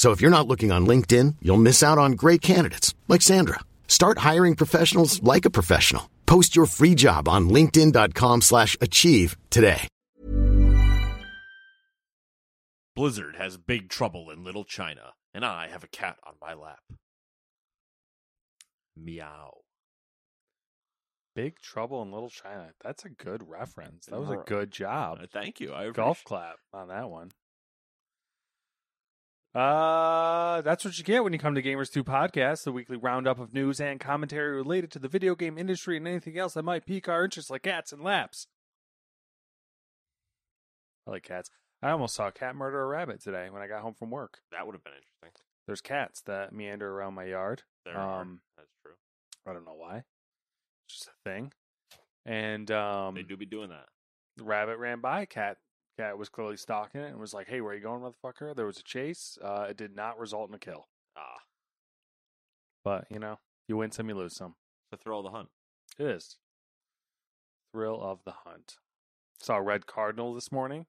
So if you're not looking on LinkedIn, you'll miss out on great candidates like Sandra. Start hiring professionals like a professional. Post your free job on linkedin.com slash achieve today. Blizzard has big trouble in Little China, and I have a cat on my lap. Meow. Big Trouble in Little China. That's a good reference. That was a good job. Uh, thank you. I Golf appreciate- clap on that one. Uh, that's what you get when you come to Gamers 2 Podcast, the weekly roundup of news and commentary related to the video game industry and anything else that might pique our interest, like cats and laps. I like cats. I almost saw a cat murder a rabbit today when I got home from work. That would have been interesting. There's cats that meander around my yard. There are. Um, That's true. I don't know why. It's just a thing. And um, They do be doing that. the rabbit ran by. Cat cat was clearly stalking it and was like, "Hey, where are you going, motherfucker?" There was a chase. Uh, it did not result in a kill. Ah, But you know, you win some, you lose some. the thrill of the hunt. It is thrill of the hunt. Saw a red cardinal this morning.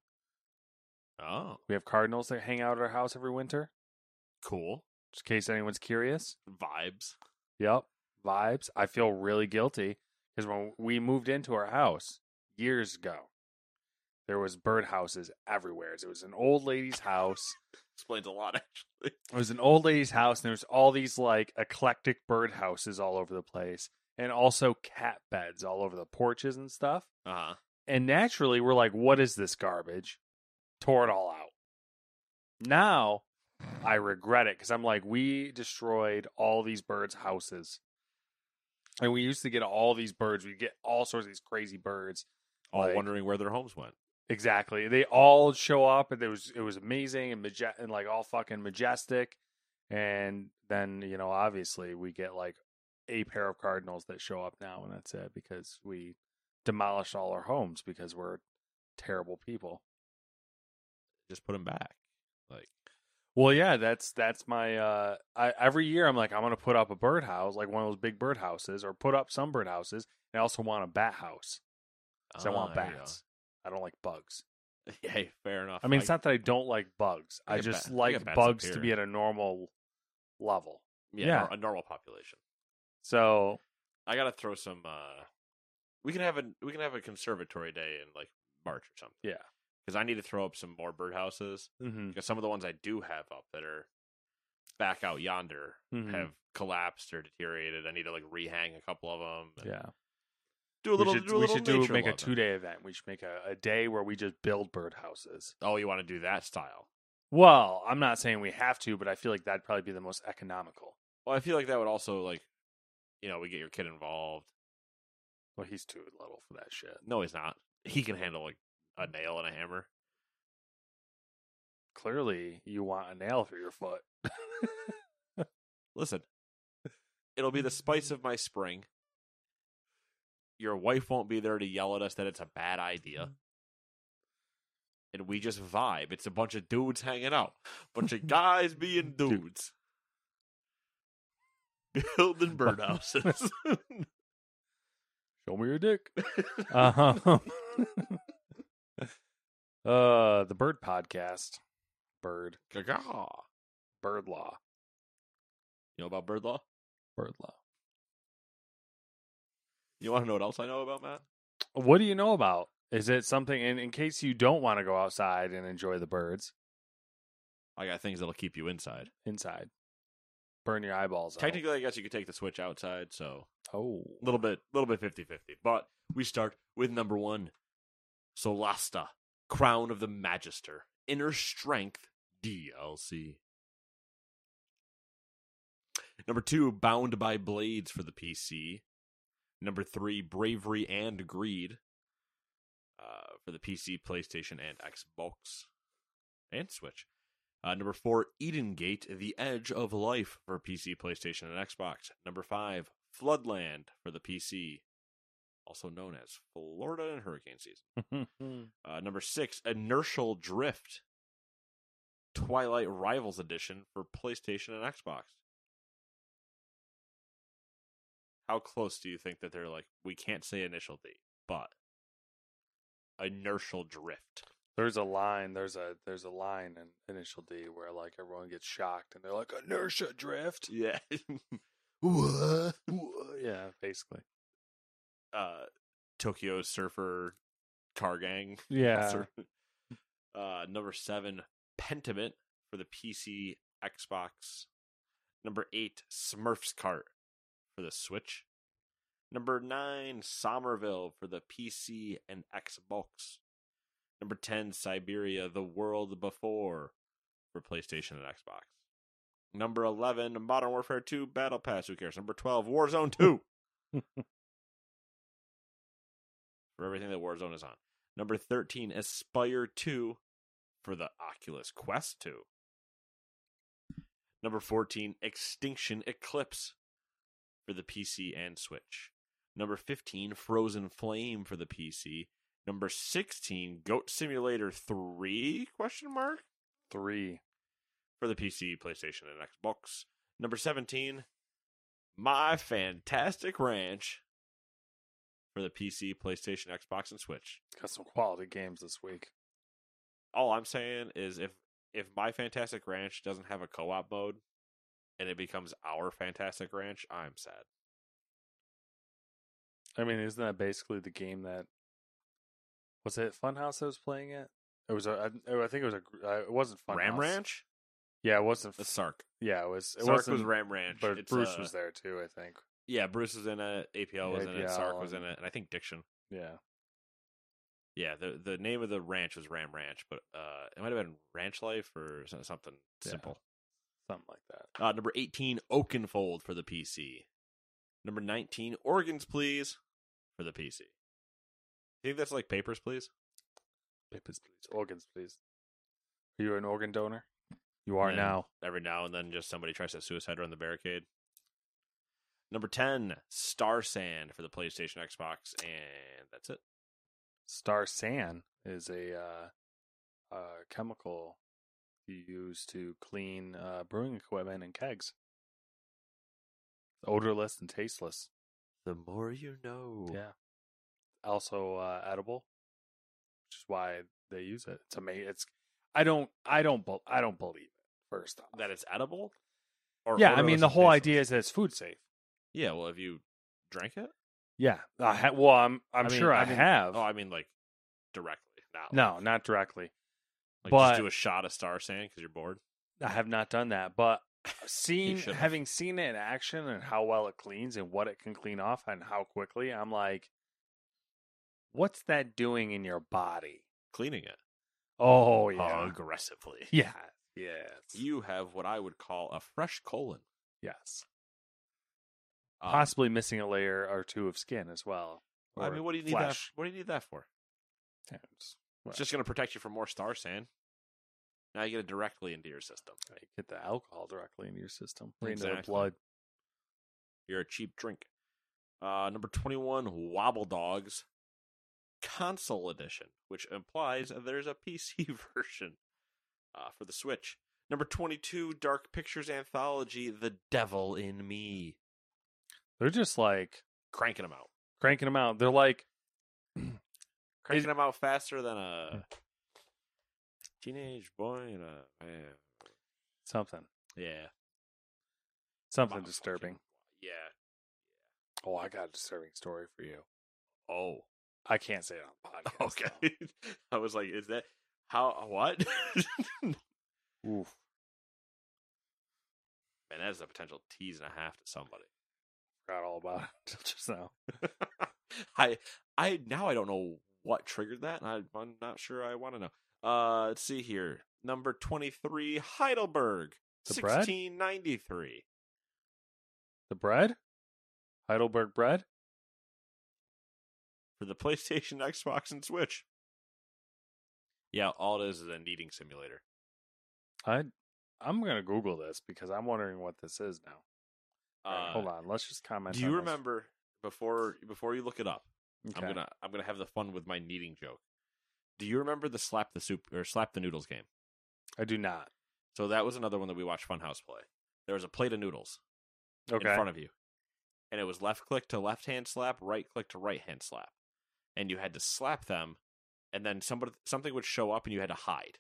Oh, We have cardinals that hang out at our house every winter. cool. Just in case anyone's curious. Vibes. Yep, vibes. I feel really guilty because when we moved into our house years ago, there was birdhouses everywhere. It was an old lady's house. Explains a lot, actually. It was an old lady's house, and there was all these like eclectic birdhouses all over the place, and also cat beds all over the porches and stuff. Uh huh. And naturally, we're like, "What is this garbage?" Tore it all out. Now, I regret it because I'm like, we destroyed all these birds' houses, and we used to get all these birds. We get all sorts of these crazy birds. All Like- wondering where their homes went. Exactly. They all show up and it was it was amazing and maje- and like all fucking majestic. And then, you know, obviously we get like a pair of cardinals that show up now and that's it because we demolished all our homes because we're terrible people. Just put them back. Like, Well, yeah, that's that's my uh I every year I'm like I'm going to put up a birdhouse, like one of those big birdhouses or put up some birdhouses. And I also want a bat house. Cuz I want ah, bats. I don't like bugs. Hey, fair enough. I mean, it's not that I don't like bugs. I I just bat- I like get bats up bugs to here. be at a normal level. yeah, yeah. nor- a normal population. So I gotta throw some. uh We can have a we can have a conservatory day in like March or something. yeah, because I need to throw up some more birdhouses. mm-hmm. Because some of the ones I do have up that are back out yonder Mhm. have collapsed or deteriorated. I need to like rehang a couple of them. yeah. Do a little. we should, do a we should do nature make a two day event. We should make a, a day where we just build birdhouses. Oh, you want to do that style? Well, I'm not saying we have to, but I feel like that'd probably be the most economical. Well, I feel like that would also like, you know, we get your kid involved. Well, he's too little for that shit. No, he's not. He can handle like a nail and a hammer. Clearly, you want a nail through your foot. Listen, it'll be the spice of my spring. Your wife won't be there to yell at us that it's a bad idea. And we just vibe. It's a bunch of dudes hanging out. bunch of guys being dudes. Building birdhouses. Show me your dick. uh-huh. uh, the Bird Podcast. Bird. Gaga. Bird Law. You know about bird law? Bird Law. You want to know what else I know about Matt? What do you know about? Is it something, in, in case you don't want to go outside and enjoy the birds I got things that'll keep you inside. inside? Burn your eyeballs out. Technically, I guess you could take the switch outside, so Oh. a little bit, little bit 50-50. But we start with number one. Solasta, Crown of the Magister, Inner Strength DLC. Number two, Bound by Blades for the PC. Number three, Bravery and Greed uh, for the PC, PlayStation, and Xbox and Switch. Uh, number four, Eden Gate, The Edge of Life for PC, PlayStation, and Xbox. Number five, Floodland for the PC, also known as Florida and Hurricane Season. Uh, number six, Inertial Drift, Twilight Rivals Edition for PlayStation and Xbox. How close do you think that they're like, we can't say initial D, but inertial drift? There's a line. There's a there's a line in Initial D where like everyone gets shocked and they're like inertia drift. Yeah. What? yeah, basically. uh, Tokyo Surfer Car Gang. Yeah. Uh, number seven, Pentiment for the PC, Xbox. Number eight, Smurfs Kart for the Switch. Number nine, Somerville for the PC and Xbox. Number 10, Syberia, The World Before for PlayStation and Xbox. Number 11, Modern Warfare 2 Battle Pass. Who cares? Number 12, Warzone 2 for everything that Warzone is on. Number 13, Espire 2 for the Oculus Quest 2. Number 14, Extinction Eclipse for the PC and Switch. Number 15, Frozen Flame for the PC. Number 16, Goat Simulator 3 question mark Three. for the PC, PlayStation, and Xbox. Number 17, My Fantastic Ranch for the PC, PlayStation, Xbox, and Switch. Got some quality games this week. All I'm saying is if if My Fantastic Ranch doesn't have a co-op mode and it becomes our Fantastic Ranch, I'm sad. I mean, isn't that basically the game that was it Funhaus that was playing it? It was a, I, I think it was a, uh, it wasn't Funhaus. Ram Ranch? Yeah, it wasn't. It's Sark. yeah, it was. It Sark was Ram Ranch. but It's, Bruce uh, was there too. I think. Yeah, Bruce was in it. APL was in it. APL Sark was in it, and I think Diction. Yeah. Yeah, the the name of the ranch was Ram Ranch, but uh, it might have been Ranch Life or so- something Yeah. simple. Something like that. Uh, number 18, Oakenfold for the PC. Number 19, Organs Please for the PC. You think that's like Papers, Please? Papers, please. Organs, please. Are you an organ donor? You are now. Every now and then, just somebody tries to suicide run the barricade. Number 10, Star Sand for the PlayStation, Xbox, and that's it. Star San is a uh, uh, chemical you use to clean uh, brewing equipment and kegs. Odorless and tasteless. The more you know. Yeah. Also uh, edible, which is why they use it. It's amazing. It's I don't I don't I don't believe it. First off, That it's edible? Or yeah, I mean the whole tasteless? idea is that it's food safe. Yeah, well, have you drank it? Yeah, I ha- well, I'm I'm I mean- sure I, I mean- have. Oh, I mean, like, directly. Not no, like, not directly. Like but- just do a shot of Star Sand because you're bored. I have not done that, but seeing having seen it in action and how well it cleans and what it can clean off and how quickly, I'm like, what's that doing in your body? Cleaning it. Oh yeah, Aggressively. yeah, yes, You have what I would call a fresh colon. yes. Um, Possibly missing a layer or two of skin as well. I mean, what do you need that? What do you need that for? Yeah, it's- It's just going to protect you from more Star Sand. Now you get it directly into your system. you get the alcohol directly into your system, right into the blood. You're a cheap drink. Uh, number 21, Wobble Dogs Console Edition, which implies there's a PC version uh, for the Switch. Number 22, Dark Pictures Anthology The Devil in Me. They're just like Cranking them out. cranking them out. They're like, Cranking them out faster than a mm. teenage boy and a man. something, Yeah. something Motherfucking- disturbing. Yeah. Oh, I got a disturbing story for you. Oh. I can't say it on podcast. though. Okay. I was like, is that how what? Oof. Man, that is a potential tease and a half to somebody. Forgot all about it till just now. I I now I don't know what triggered that. I, I'm not sure. I want to know. Uh, let's see here. Number twenty-three, Heidelberg, The bread? sixteen ninety-three. The bread? Heidelberg bread? for the PlayStation, Xbox, and Switch. Yeah, all it is is a kneading simulator. I I'm gonna Google this because I'm wondering what this is now. All right, Uh, hold on, let's just comment. Do you this. remember before before you look it up? Okay. I'm gonna I'm gonna have the fun with my kneading joke. Do you remember the slap the soup or slap the noodles game? I do not. So that was another one that we watched Funhaus play. There was a plate of noodles Okay. in front of you, and it was left click to left hand slap, right click to right hand slap, and you had to slap them, and then somebody something would show up, and you had to hide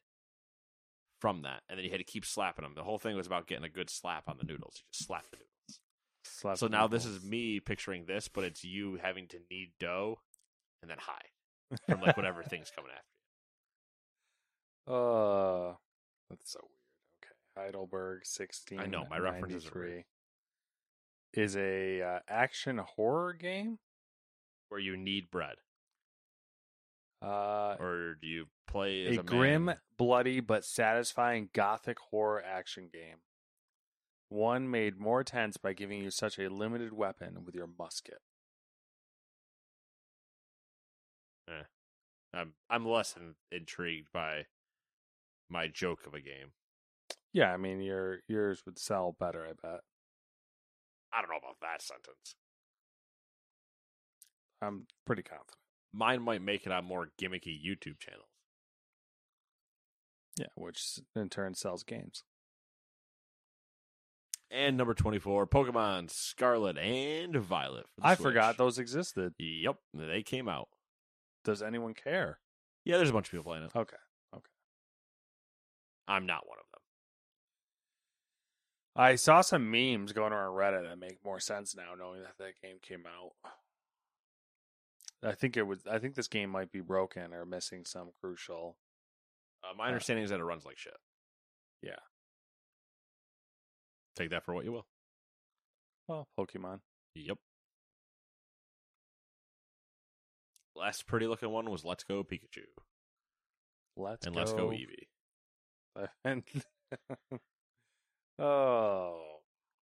from that, and then you had to keep slapping them. The whole thing was about getting a good slap on the noodles. You just slap the noodles. Slap so now this is me picturing this, but it's you having to knead dough and then hide from like whatever thing's coming after you. Uh, that's so weird. Okay, Heidelberg sixteen. I know, my references are weird. Is a uh, action horror game. Where you knead bread, Uh, or do you play a a, grim, bloody but satisfying gothic horror action game. One made more tense by giving you such a limited weapon with your musket. Eh, I'm I'm less in, intrigued by my joke of a game. Yeah, I mean your yours would sell better, I bet. I don't know about that sentence. I'm pretty confident. Mine might make it on more gimmicky YouTube channels. Yeah, which in turn sells games. And number twenty four, Pokemon Scarlet and Violet. For I Switch. forgot those existed. Yep, they came out. Does anyone care? Yeah, there's a bunch of people playing it. Okay. Okay. I'm not one of them. I saw some memes going around Reddit that make more sense now, knowing that that game came out. I think it was. I think this game might be broken or missing some crucial. Uh, my Uh, understanding is that it runs like shit. Yeah. Take that for what you will. Well, Pokemon. Yep. Last pretty looking one was Let's Go Pikachu Let's and go. Let's Go Eevee. And oh,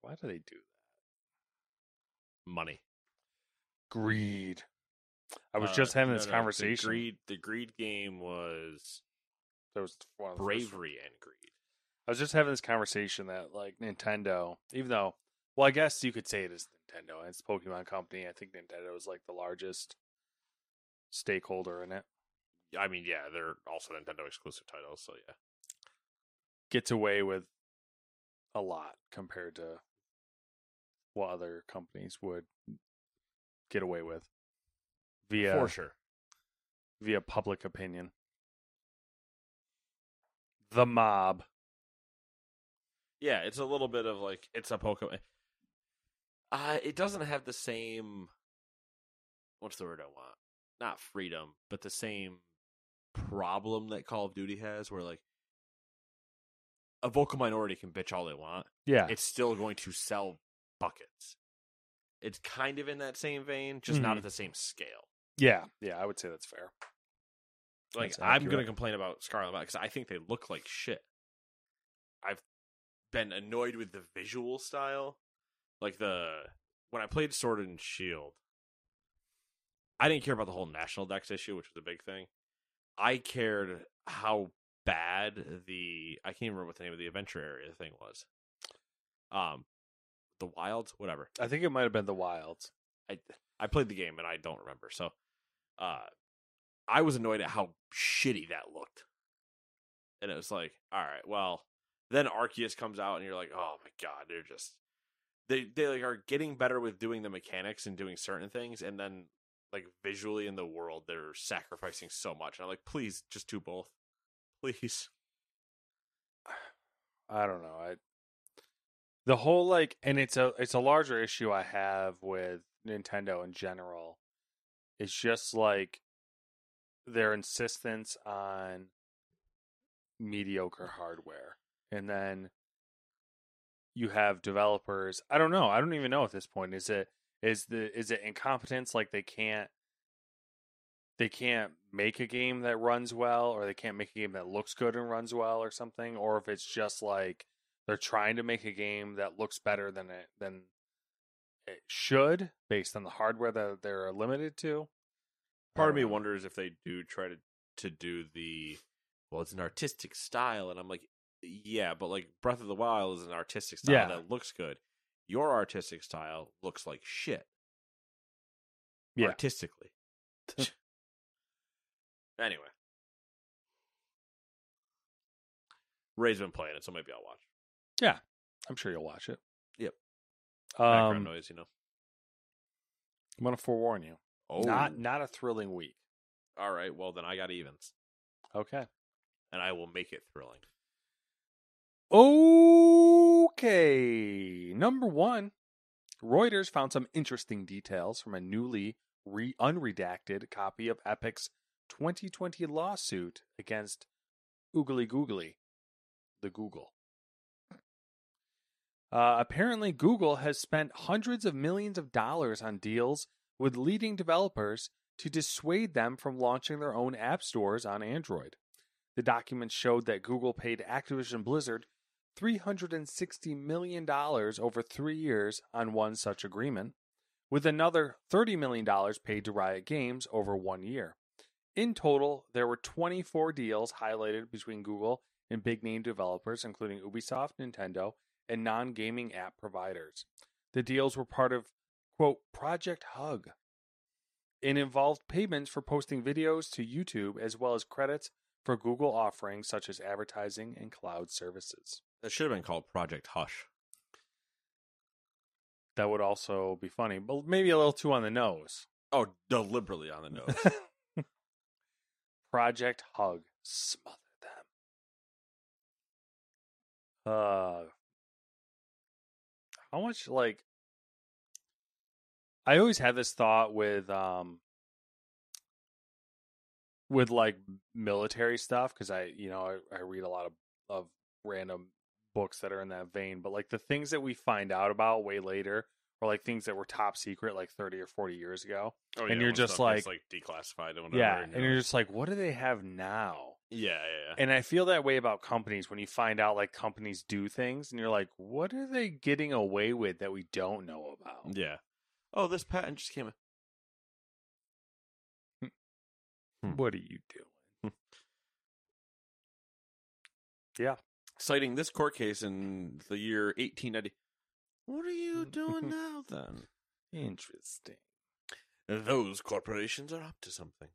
why do they do that? Money. Greed. I was Uh, just having no, this no, the conversation. greed, the greed game was there was the bravery and greed. I was just having this conversation that like Nintendo, even though, well, I guess you could say it is Nintendo. and It's Pokemon company. I think Nintendo is like the largest stakeholder in it. I mean, yeah, they're also Nintendo exclusive titles, so yeah. Gets away with a lot compared to what other companies would get away with via For sure. via public opinion. The mob. Yeah, it's a little bit of like it's a Pokemon. Uh, it doesn't have the same. What's the word I want? Not freedom, but the same problem that Call of Duty has, where like a vocal minority can bitch all they want. Yeah. It's still going to sell buckets. It's kind of in that same vein, just not Mhm. at the same scale. yeah. Yeah. I would say that's fair. Like That's I'm going to complain about Scarlet because I think they look like shit. I've been annoyed with the visual style, like the when I played Sword and Shield. I didn't care about the whole national dex issue, which was a big thing. I cared how bad the I can't even remember what the name of the adventure area thing was. Um, the wilds, whatever. I think it might have been the Wilds. I I played the game and I don't remember. So, uh, I was annoyed at how shitty that looked, and it was like, all right, well, then Arceus comes out and you're like, oh my god, they're just they they like are getting better with doing the mechanics and doing certain things, and then like visually in the world they're sacrificing so much. And I'm like, please, just do both, please. I don't know. I the whole like and it's a it's a larger issue I have with Nintendo in general. It's just like their insistence on mediocre hardware. And then you have developers. I don't know. I don't even know at this point. Is it is the is it incompetence like they can't they can't make a game that runs well, or they can't make a game that looks good and runs well, or something, or if it's just like they're trying to make a game that looks better than it than it should, based on the hardware that they're limited to. Part of me wonders if they do try to to do the well, it's an artistic style, and I'm like, yeah, but like Breath of the Wild is an artistic style Yeah. that looks good. Your artistic style looks like shit. Yeah. artistically. anyway, Ray's been playing it, so maybe I'll watch. Yeah. I'm sure you'll watch it. Yep. Background Um, noise, you know. I'm gonna forewarn you. Oh, Not not a thrilling week. all right. Well, then I got evens, Okay. and I will make it thrilling. Okay. Number one, Reuters found some interesting details from a newly re- unredacted copy of Epic's 2020 lawsuit against Oogly Googly, the Google. Uh, apparently, Google has spent hundreds of millions of dollars on deals with leading developers to dissuade them from launching their own app stores on Android. The documents showed that Google paid Activision Blizzard $360 million over three years on one such agreement, with another $30 million paid to Riot Games over one year. In total, there were 24 deals highlighted between Google and big name developers, including Ubisoft, Nintendo, and non gaming app providers. The deals were part of, quote, Project Hug It involved payments for posting videos to YouTube as well as credits for Google offerings such as advertising and cloud services. That should have been called Project Hush. That would also be funny, but maybe a little too on the nose. Oh, deliberately on the nose. Project Hug. Smother them. Uh how much like I always have this thought with um with like military stuff because I you know I, I read a lot of of random books that are in that vein but like the things that we find out about way later or like things that were top secret like 30 or 40 years ago Oh, And you're just like- like declassified and whatever. yeah and and you're just like what do they have now yeah, yeah, yeah. And I feel that way about companies when you find out like companies do things and you're like, what are they getting away with that we don't know about? Yeah. Oh, this patent just came. Hmm. What are you doing? Citing this court case in the year 1890. What are you mm. doing now then? Interesting. Those corporations are up to something.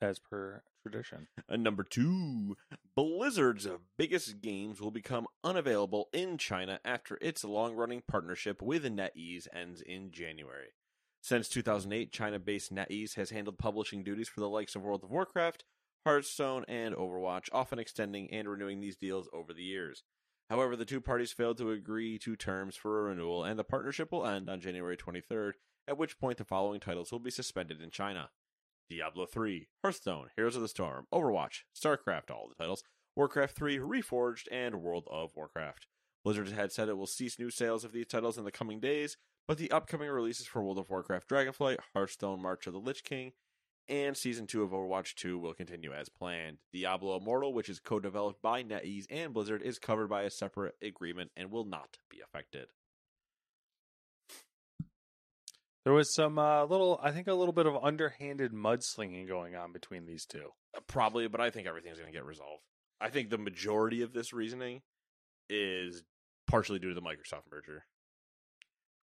As per tradition. And number two, Blizzard's biggest games will become unavailable in China after its long running partnership with NetEase ends in January. Since 2008, China based NetEase has handled publishing duties for the likes of World of Warcraft, Hearthstone, and Overwatch, often extending and renewing these deals over the years. However, the two parties failed to agree to terms for a renewal, and the partnership will end on January 23rd, at which point the following titles will be suspended in China. Diablo 3, Hearthstone, Heroes of the Storm, Overwatch, StarCraft, all the titles, Warcraft 3, Reforged, and World of Warcraft. Blizzard had said it will cease new sales of these titles in the coming days, but the upcoming releases for World of Warcraft Dragonflight, Hearthstone March of the Lich King, and Season 2 of Overwatch 2 will continue as planned. Diablo Immortal, which is co developed by NetEase and Blizzard, is covered by a separate agreement and will not be affected. There was some uh, little, I think, a little bit of underhanded mudslinging going on between these two. Uh, Probably, but I think everything's going to get resolved. I think the majority of this reasoning is partially due to the Microsoft merger.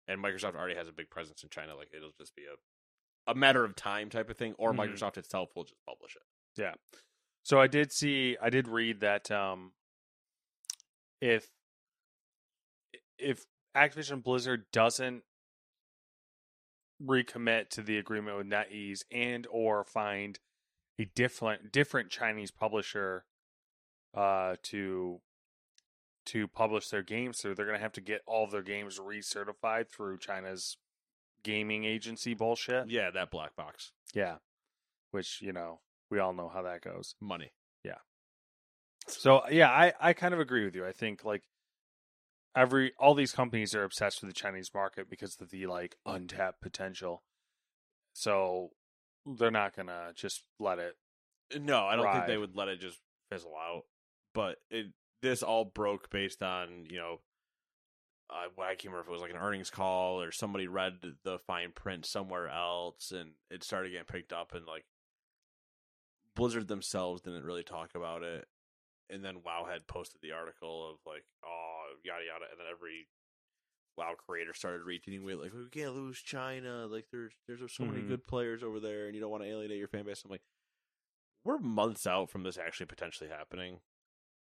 And Microsoft already has a big presence in China. Like, it'll just be a, a matter of time type of thing, or Mhm. Microsoft itself will just publish it. Yeah. So I did see, I did read that um, if if Activision Blizzard doesn't recommit to the agreement with NetEase and or find a different different Chinese publisher uh, to to publish their games through, they're going to have to get all their games recertified through China's gaming agency bullshit. Yeah, that black box. Yeah. Which, you know, we all know how that goes. Money. Yeah. So yeah, I, I kind of agree with you. I think like every all these companies are obsessed with the Chinese market because of the like untapped potential. So they're not gonna just let it. No, I don't think they would let it just fizzle out. But it this all broke based on you know, uh, I can't remember if it was like an earnings call or somebody read the fine print somewhere else, and it started getting picked up, and like Blizzard themselves didn't really talk about it, and then WoW had posted the article of like, oh yada yada, and then every WoW creator started retweeting with like, we can't lose China, like there's there's so many Mhm. good players over there, and you don't want to alienate your fan base. I'm like we're months out from this actually potentially happening.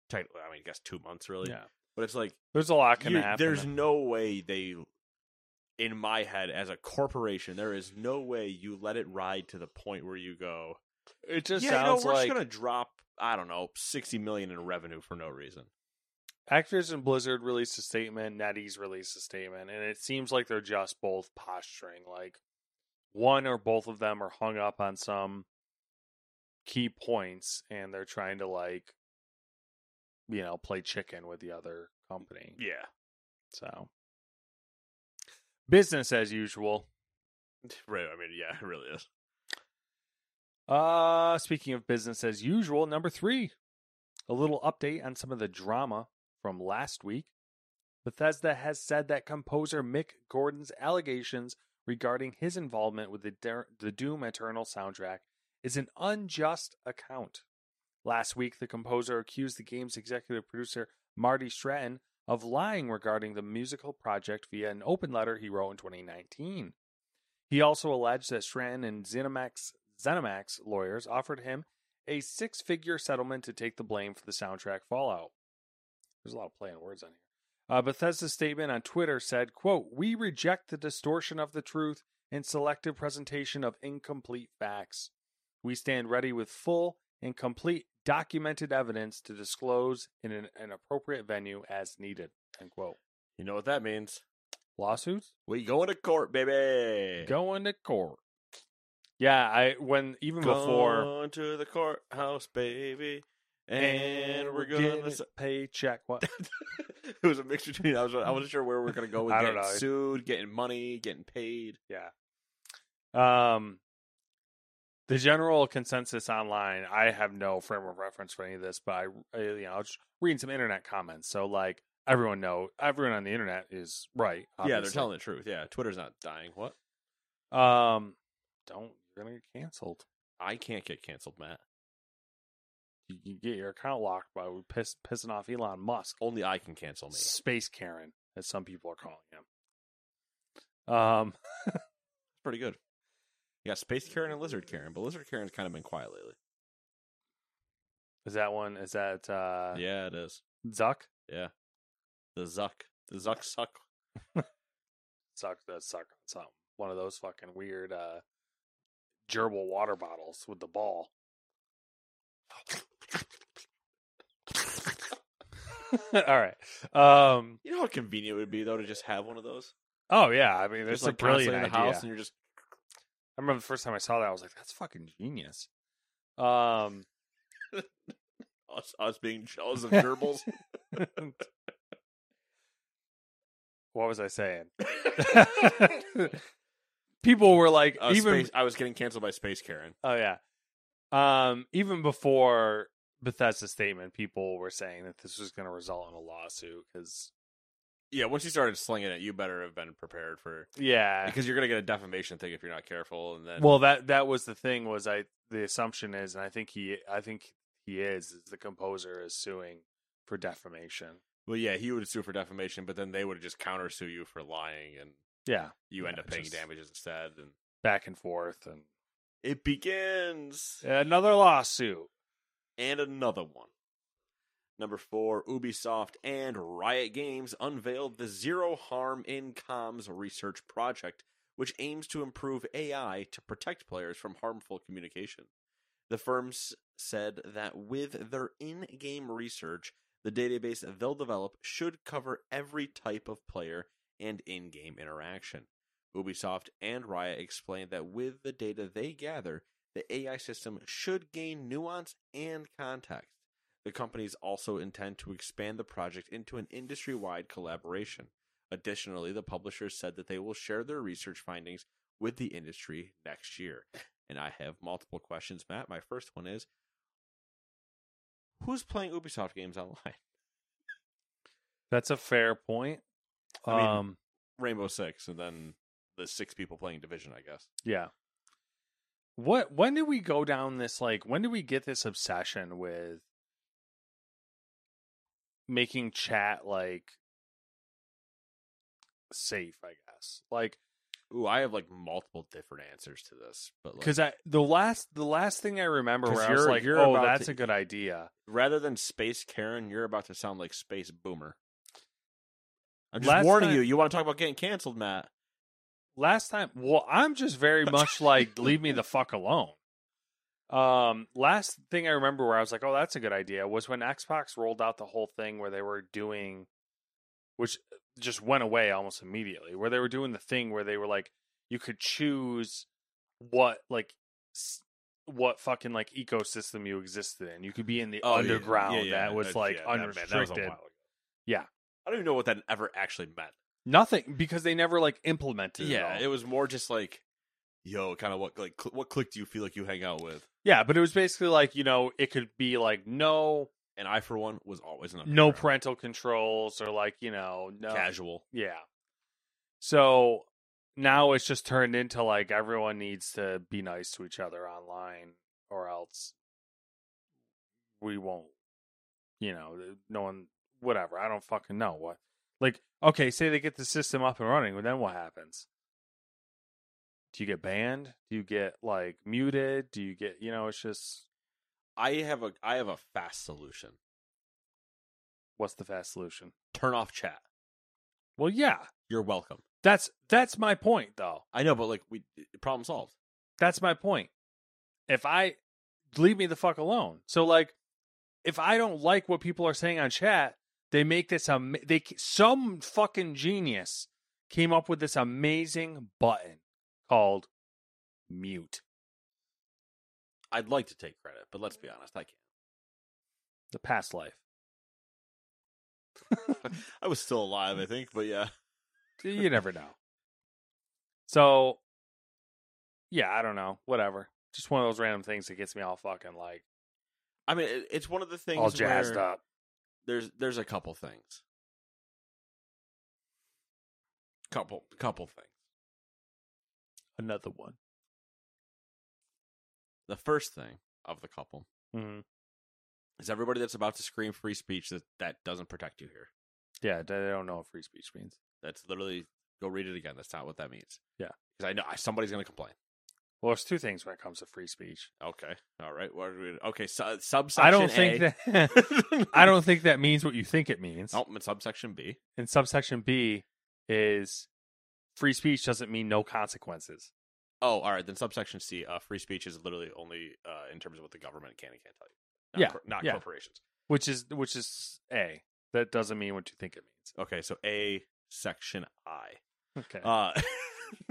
Technically, I mean, I guess two months really. Yeah, But it's like there's a lot gonna you- happen. there's no way they, in my head, as a corporation, there is no way you let it ride to the point where you go. it just yeah, you know, we're like just gonna drop. I don't know, sixty million in revenue for no reason. Activision Blizzard released a statement, NetEase released a statement, and it seems like they're just both posturing. Like one or both of them are hung up on some key points, and they're trying to like, you know, play chicken with the other company. Yeah, So business as usual. right. I mean, yeah, it really is. Uh speaking of business as usual, number three, a little update on some of the drama from last week. Bethesda has said that composer Mick Gordon's allegations regarding his involvement with the, the Doom Eternal soundtrack is an unjust account. Last week, the composer accused the game's executive producer Marty Stratton of lying regarding the musical project via an open letter he wrote in 2019. He also alleged that Stratton and Zenimax, Zenimax lawyers offered him a six figure settlement to take the blame for the soundtrack fallout. There's a lot of playing words on here. Uh, Bethesda's statement on Twitter said, quote, We reject the distortion of the truth and selective presentation of incomplete facts. We stand ready with full and complete documented evidence to disclose in an, an appropriate venue as needed. End quote. You know what that means? Lawsuits? We going to court, baby. Going to court. Yeah, I when even before Going to the courthouse, baby. And we're gonna. s- paycheck. What? it was a mix between. I was. I wasn't sure where we are gonna go with I getting sued, getting money, getting paid. Yeah. Um, the general consensus online, I have no frame of reference for any of this, but I, you know, I was reading some internet comments. So like everyone know, everyone on the internet is right. Yeah, they're telling the truth. Yeah, Twitter's not dying. What? Um, don't you're gonna get canceled. I can't get canceled, Matt. You, you get your account locked by piss, pissing off Elon Musk. Only I can cancel me. Space Karen, as some people are calling him. Um, It's pretty good. You got Space Karen and Lizard Karen, but Lizard Karen's kind of been quiet lately. is that one? Is that uh, yeah, it is. Zuck? Yeah, the Zuck, the Zuck suck. suck that suck on something. One of those fucking weird uh gerbil water bottles with the ball. All right. Um You know how convenient it would be though to just have one of those. oh yeah, I mean there's it's like a brilliant in the idea. house, and you're just I remember the first time I saw that I was like that's fucking genius. Um us, us being jealous of gerbils. what was I saying? People were like Uh, even space, I was getting canceled by Space Karen. Oh yeah. Um, even before Bethesda's statement, people were saying that this was going to result in a lawsuit because Yeah, once you started slinging it, you better have been prepared for yeah. because you're gonna get a defamation thing if you're not careful, and then Well, that that was the thing was I the assumption is, and I think he I think he is is the composer is suing for defamation. well, yeah, he would sue for defamation, but then they would just countersue you for lying, and Yeah, you end up paying damages instead, and back and forth and it begins. another lawsuit. and another one. Number four, Ubisoft and Riot Games unveiled the Zero Harm in Comms research project, which aims to improve AI to protect players from harmful communication. The firms said that with their in game research, the database they'll develop should cover every type of player and in game interaction. Ubisoft and Riot explained that with the data they gather, the AI system should gain nuance and context. The companies also intend to expand the project into an industry wide collaboration. Additionally, the publishers said that they will share their research findings with the industry next year. And I have multiple questions, Matt. My first one is Who's playing Ubisoft games online? That's a fair point. I mean- um, Rainbow Six, and then the six people playing Division, I guess. yeah. What? When did we go down this? Like, when did we get this obsession with making chat like safe? I guess. Like, Ooh, I have like multiple different answers to this, but like, because I the last the last thing I remember where I was like, you're oh, that's to- a good idea. rather than Space Karen, you're about to sound like Space Boomer. I'm just Last warning time- you. You want to talk about getting canceled, Matt? last time well i'm just very much like leave me the fuck alone um last thing i remember where i was like oh that's a good idea was when xbox rolled out the whole thing where they were doing which just went away almost immediately where they were doing the thing where they were like you could choose what like what fucking like ecosystem you existed in you could be in the Oh, underground yeah, yeah, that was like yeah, that- was a while ago. Yeah. I don't even know what that ever actually meant. nothing because they never like implemented it Yeah, all. it was more just like, yo, kind of what like cl- what click do you feel like you hang out with? Yeah, but it was basically like you know it could be like no And I, for one, was always an no underground. parental controls or like you know no casual. yeah. So now it's just turned into like everyone needs to be nice to each other online or else we won't. You know, no one whatever. I don't fucking know what. Like okay, say they get the system up and running, well, then what happens? Do you get banned? Do you get like muted? Do you get you know? It's just I have a I have a fast solution. what's the fast solution? Turn off chat. Well, yeah, You're welcome. that's that's my point, though. I know, but like we problem solved. That's my point. If I leave me the fuck alone, so like, if I don't like what people are saying on chat, they make this am- they some fucking genius came up with this amazing button called mute. I'd like to take credit, but let's be honest, I can't. The past life. I was still alive, I think, but yeah. you never know. So, yeah, I don't know. Whatever. Just one of those random things that gets me all fucking like I mean, it's one of the things all jazzed where up. There's there's a couple things. Couple couple things. Another one. The first thing of the couple hmm is everybody that's about to scream free speech that that doesn't protect you here. Yeah, they don't know what free speech means. That's literally go read it again. That's not what that means. Yeah. because I know somebody's going to complain. Well, there's two things when it comes to free speech. Okay, all right. What are we, okay, su- subsection. I don't think A. that I don't think that means what you think it means. Oh, it's subsection B. And subsection B is free speech doesn't mean no consequences. Oh, all right. Then subsection C. Uh, free speech is literally only uh, in terms of what the government can and can't tell you. Not Yeah, cor- not yeah. corporations. Which is which is A. That doesn't mean what you think it means. Okay, so A section I. Okay. Uh,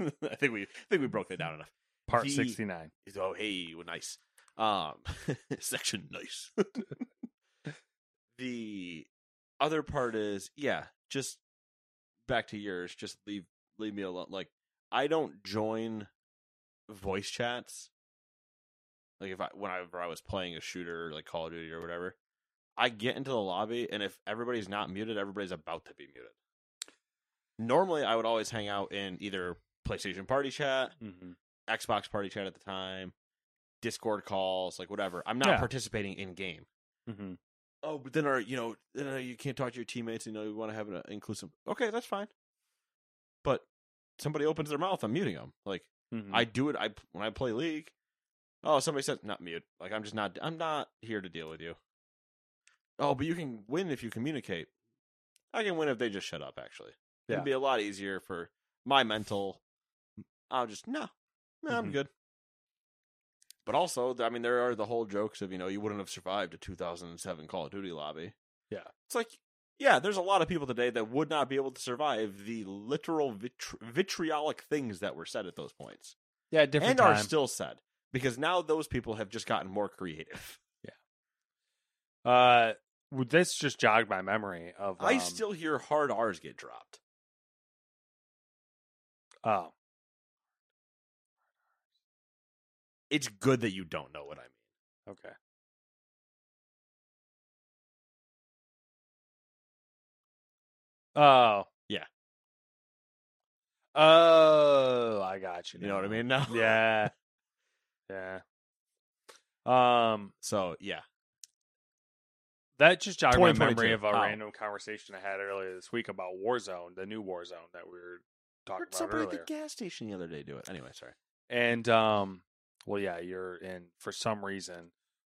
I think we I think we broke that down enough. Part sixty nine. Oh, hey, well, nice. Um, section nice. the other part is yeah, just back to yours. Just leave leave me alone. Like I don't join voice chats. Like if I whenever I was playing a shooter like Call of Duty or whatever, I get into the lobby and if everybody's not muted, everybody's about to be muted. Normally, I would always hang out in either PlayStation Party Chat, Mm-hmm. Xbox Party Chat at the time, Discord calls, like whatever. I'm not Yeah. participating in game. Mm-hmm. Oh, but then our you know then uh, you can't talk to your teammates. You know you want to have an uh, inclusive. Okay, that's fine. But somebody opens their mouth, I'm muting them. Like Mm-hmm. I do it. I when I play League. Oh, somebody says not mute. Like I'm just not. I'm not here to deal with you. Oh, but you can win if you communicate. I can win if they just shut up. Actually, Yeah. it'd be a lot easier for my mental. I'll just no, no, I'm Mhm. good. But also, I mean, there are the whole jokes of you know you wouldn't have survived a 2007 Call of Duty lobby. Yeah. it's like yeah, there's a lot of people today that would not be able to survive the literal vitri- vitriolic things that were said at those points yeah, different and time. are still said because now those people have just gotten more creative. Yeah. Uh, this just jogged my memory of. I um, still hear hard R's get dropped. Oh, it's good that you don't know what I mean. Okay. Oh. Yeah. Oh, I got you. You know what I mean? No. Yeah. Yeah. Um, So yeah, that just jogged my memory of a Oh. random conversation I had earlier this week about Warzone, the new Warzone that we were talking heard about somebody at earlier. the gas station the other day do it. Anyway, sorry. And um, well, yeah, you're in for some reason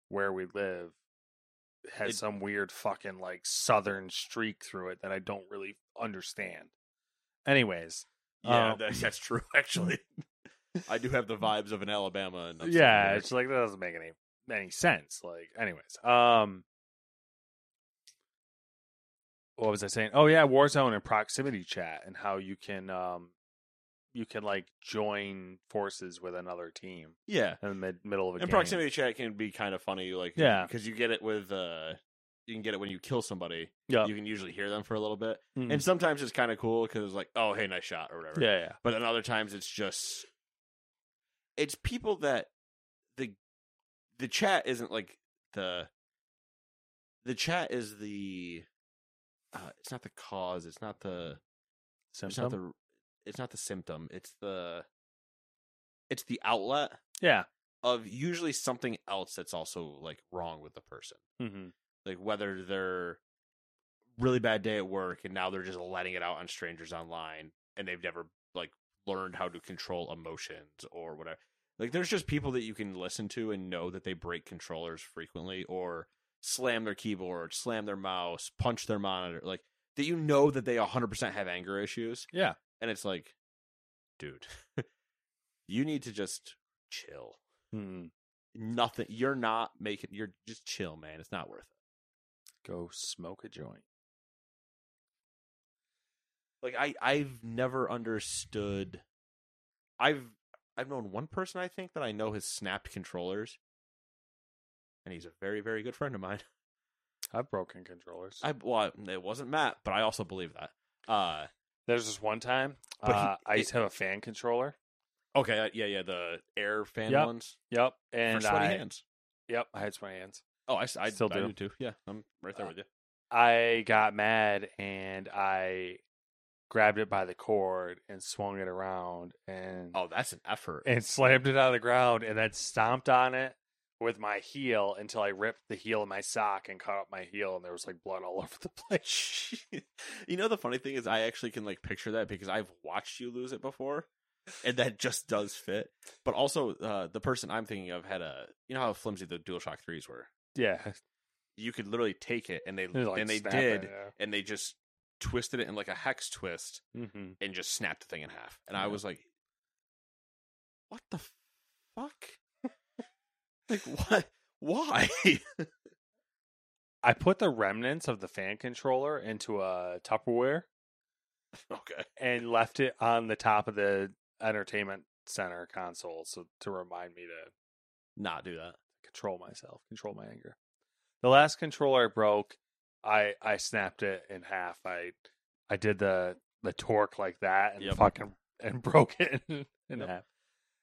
where we live has It- some weird fucking like southern streak through it that I don't really understand. Anyways, Yeah, um, that, that's true. Actually, I do have the vibes of an Alabama. And yeah, it's like that doesn't make any any sense. Like, anyways, um, what was I saying? Oh yeah, Warzone and proximity chat and how you can um you can like join forces with another team yeah. in the mid- middle of a And game. proximity chat can be kind of funny, like Yeah. because you get it with uh, you can get it when you kill somebody. Yeah. you can usually hear them for a little bit, Mhm. and sometimes it's kind of cool because it's like, oh, hey, nice shot or whatever. yeah, yeah. But then other times it's just it's people that the the chat isn't like the the chat is the uh, it's not the cause. It's not the it's not Symptom? the it's not the symptom. It's the it's the outlet Yeah. of usually something else that's also like wrong with the person. Mm-hmm. Like whether they're really bad day at work and now they're just letting it out on strangers online and they've never like learned how to control emotions or whatever. Like there's just people that you can listen to and know that they break controllers frequently or slam their keyboard, slam their mouse, punch their monitor, like that you know that they 100% have anger issues Yeah. And it's like dude, you need to just chill. Mm. Nothing you're not making you're just chill, man. It's not worth it. Go smoke a joint. like I I've never understood I've I've known one person I think that I know has snapped controllers and he's a very very good friend of mine. I've broken controllers. I well it wasn't Matt, but I also believe that. Uh There's this one time But he- uh, I used to have a fan controller. okay, uh, yeah, yeah, the air fan Yep. ones Yep. for And sweaty I, hands. yep, I had sweaty hands. Oh, I Still I do. too. Yeah, I'm right there Uh, with you. I got mad and I grabbed it by the cord and swung it around and Oh, that's an effort. and slammed it out of the ground and then stomped on it with my heel until I ripped the heel of my sock and cut up my heel and there was like blood all over the place. you know the funny thing is I actually can like picture that because I've watched you lose it before. And that just does fit. But also uh the person I'm thinking of had a you know how flimsy the DualShock 3s were. yeah. You could literally take it and they like and they did yeah. and they just twisted it in like a hex twist Mm-hmm. and just snapped the thing in half. And I was like what the fuck? Like what why? I put the remnants of the fan controller into a Tupperware okay. and left it on the top of the entertainment center console so to remind me to Not do that. control myself, control my anger. The last controller I broke, I I snapped it in half. I I did the the torque like that and Yep. fucking and broke it in, in Yep. half.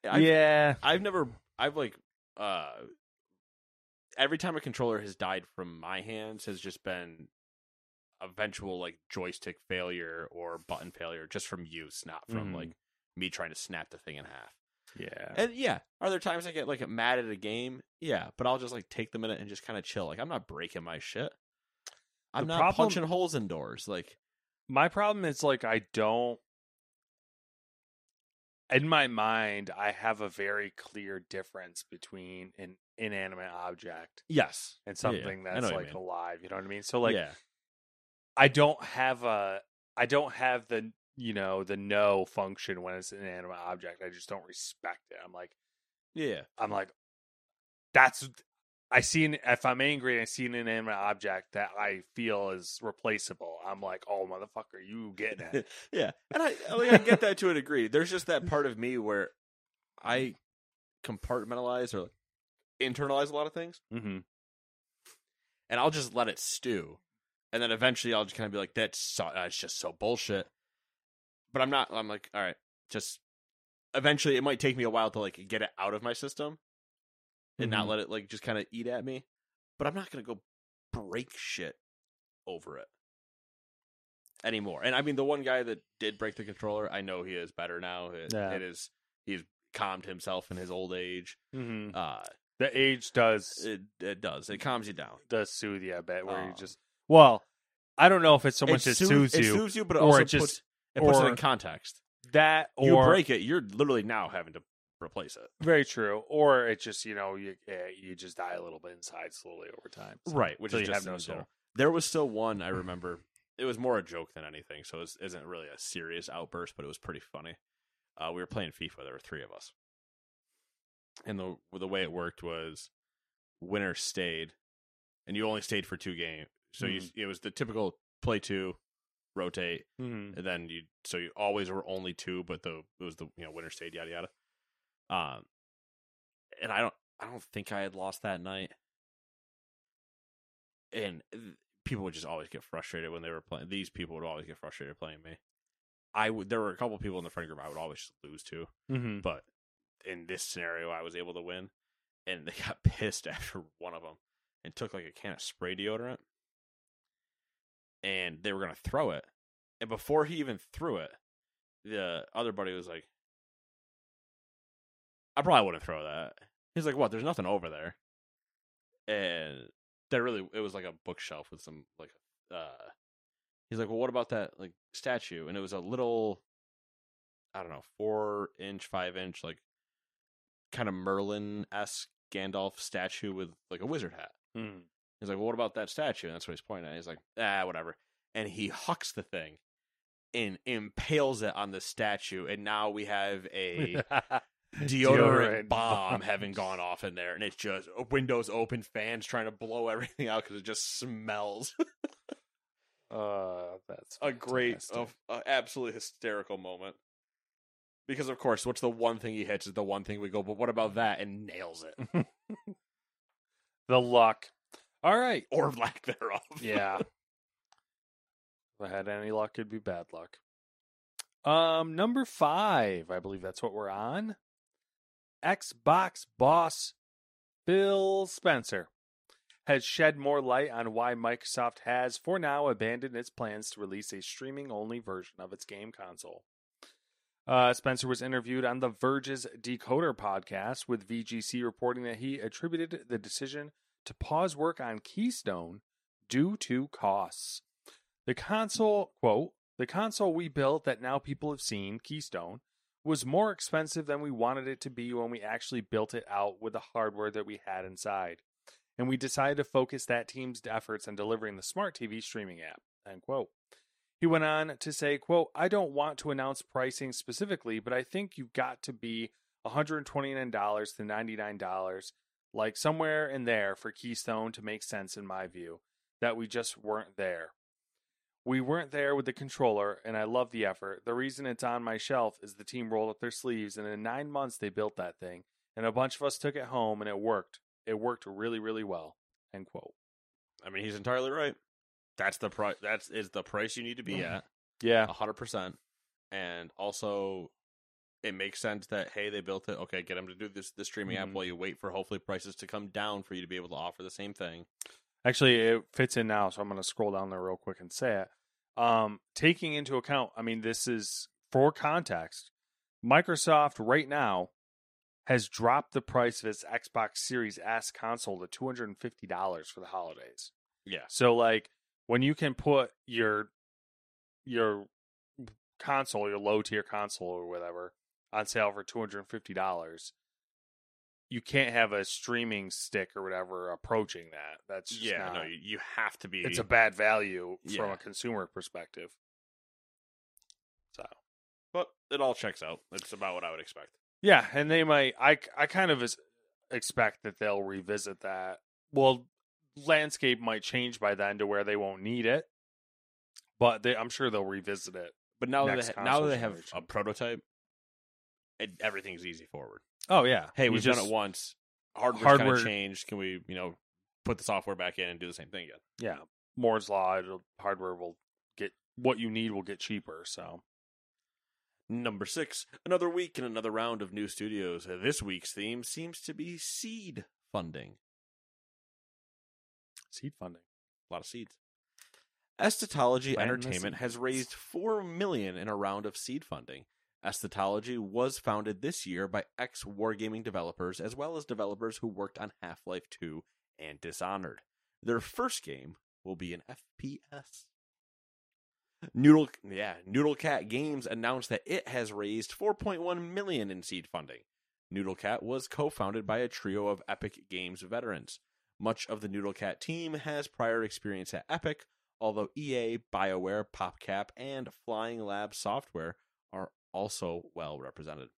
I've- yeah. I've never I've like uh every time a controller has died from my hands has just been eventual like joystick failure or button failure just from use, not from Mhm. like me trying to snap the thing in half. Yeah. And yeah, are there times I get like mad at a game? Yeah, but I'll just like take the minute and just kind of chill. Like I'm not breaking my shit. I'm The not problem- punching holes in doors. Like My problem is like I don't in my mind I have a very clear difference between an inanimate object yes, and Yeah, yeah. something that's what you like alive. You know what I mean? So like yeah, I don't have a I don't have the you know the no function when it's an inanimate object. I just don't respect it. I'm like yeah. I'm like that's I see an, if I'm angry and I see an inanimate object that I feel is replaceable. I'm like, oh motherfucker, you getting it? yeah, and I I, like, I get that to a degree. There's just that part of me where I compartmentalize or like, internalize a lot of things, mm-hmm. and I'll just let it stew, and then eventually I'll just kind of be like, "That's so, that's just so bullshit." But I'm not. I'm like, all right, just eventually it might take me a while to like get it out of my system, and not Mhm. let it like just kind of eat at me. But I'm not gonna go break shit over it anymore. And I mean, the one guy that did break the controller, I know he is better now. It, Yeah. it is he's calmed himself in his old age. Mhm. Uh, The age does it it does it calms you down. does soothe you a bit, where you Um, just well, I don't know if it's so much it it soothes, soothes it you soothes you, but it or also it just- puts it puts it in context. that or you break it, you're literally now having to replace it. very true, or it just you know you eh, you just die a little bit inside slowly over time, So- right, which is you just have no soul. There was still one I remember. It was more a joke than anything, so it isn't really a serious outburst, but it was pretty funny. Uh, we were playing FIFA. There were three of us, and the the way it worked was winner stayed, and you only stayed for two games. So you it was the typical play two, rotate, Mhm. and then you so you always were only two, but the it was the you know winner stayed yada yada. Um, and I don't I don't think I had lost that night, and people would just always get frustrated when they were playing. These people would always get frustrated playing me. I would. There were a couple people in the friend group I would always lose to, Mhm. but in this scenario, I was able to win, and they got pissed after one of them and took like a can of spray deodorant, and they were gonna throw it, and before he even threw it, the other buddy was like, "I probably wouldn't throw that." He's like, "What? There's nothing over there," and that really it was like a bookshelf with some like uh he's like well what about that like statue? And it was a little i don't know four inch five inch like kind of merlin-esque gandalf statue with like a wizard hat. Mhm. he's like well what about that statue? And that's what he's pointing at. He's like ah whatever. And he hucks the thing and impales it on the statue. And now we have a deodorant, bomb having gone off in there, and it's just windows open, fans trying to blow everything out because it just smells. Uh, that's a great, uh, uh, absolutely hysterical moment. Because of course, what's the one thing he hits is the one thing we go, but what about that? And nails it the luck. All right, or lack thereof. yeah. if I had any luck, it'd be bad luck. Um, number five, I believe that's what we're on. Xbox boss Phil Spencer has shed more light on why Microsoft has, for now, abandoned its plans to release a streaming only version of its game console. Uh, Spencer was interviewed on The Verge's Decoder podcast, with VGC reporting that he attributed the decision to pause work on Keystone due to costs. The console, quote, the console we built that now people have seen, Keystone, was more expensive than we wanted it to be when we actually built it out with the hardware that we had inside. And we decided to focus that team's efforts on delivering the smart TV streaming app, end quote. He went on to say, quote, I don't want to announce pricing specifically, but I think you've got to be $129 to $99, like somewhere in there for Keystone to make sense in my view, that we just weren't there. We weren't there with the controller, and I love the effort. The reason it's on my shelf is the team rolled up their sleeves, and in nine months they built that thing, and a bunch of us took it home, and it worked. It worked really, really well. End quote. I mean, he's entirely right. That's the price. That's is the price you need to be at. Yeah. a hundred percent. And also, it makes sense that hey, they built it. Okay, get them to do this the streaming app Mhm. while you wait for hopefully prices to come down for you to be able to offer the same thing. Actually, it fits in now, so I'm going to scroll down there real quick and say it. Um, taking into account, I mean, this is for context. Microsoft right now has dropped the price of its Xbox Series S console to $250 for the holidays. Yeah, So, like, when you can put your your console, your low tier console or whatever, on sale for $250, you can't have a streaming stick or whatever approaching that. That's just yeah. not- No, you, you have to be. it's a bad value from a consumer perspective. So but it all checks out. It's about what I would expect. yeah, and they might. I I kind of expect that they'll revisit that. Well, landscape might change by then to where they won't need it, but they, I'm sure they'll revisit it. But now that they, now that they have a prototype, it, everything's easy forward. Oh yeah, Hey, You we've just- done it once. Hardware's Hardware- kind of changed. Can we, you know, put the software back in and do the same thing again? Yeah, Moore's law. It'll, hardware will get what you need will get cheaper. So Number six, another week and another round of new studios. This week's theme seems to be Seed funding. Seed funding. A lot of seeds. The Entertainment has raised four million in a round of seed funding. Esthetology was founded this year by ex wargaming developers as well as developers who worked on Half Life 2 and Dishonored. Their first game will be an FPS. Noodle yeah, Noodle Cat Games announced that it has raised 4.1 million in seed funding. Noodle Cat was co-founded by a trio of Epic Games veterans. Much of the Noodle Cat team has prior experience at Epic, although EA, BioWare, PopCap, and Flying Lab Software are also well represented.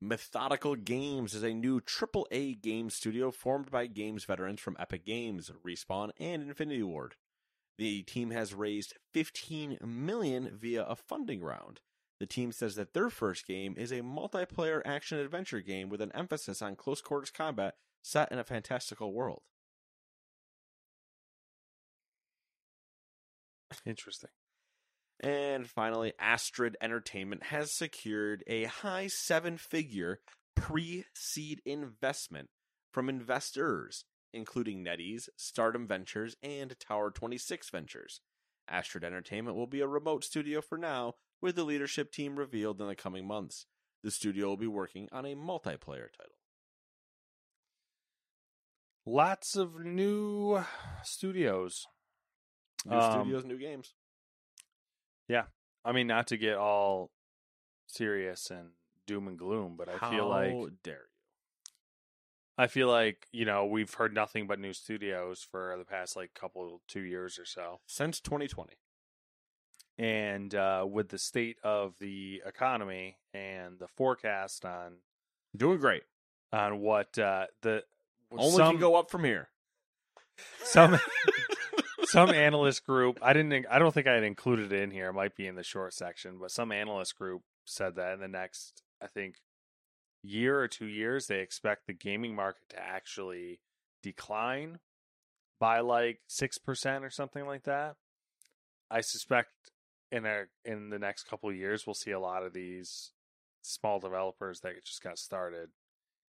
Methodical Games is a new AAA game studio formed by games veterans from Epic Games, Respawn, and Infinity Ward. The team has raised 15 million via a funding round. The team says that their first game is a multiplayer action adventure game with an emphasis on close quarters combat set in a fantastical world. Interesting. And finally, Astrid Entertainment has secured a high seven figure pre seed investment from investors, including NetEase, Stardom Ventures, and Tower 26 Ventures. Astrid Entertainment will be a remote studio for now, with the leadership team revealed in the coming months. The studio will be working on a multiplayer title. Lots of new studios. New Um, studios, new games. I mean, not to get all serious and doom and gloom, but I feel like How dare you? I feel like you know we've heard nothing but new studios for the past like couple two years or so, Since 2020. and uh, with the state of the economy and the forecast on Doing great. on what uh, the Only some can go up from here. some some analyst group I didn't I don't think I had included it in here. It might be in the short section, but some analyst group said that in the next I think year or two years they expect the gaming market to actually decline by like six percent or something like that. I suspect in a in the next couple of years we'll see a lot of these small developers that just got started.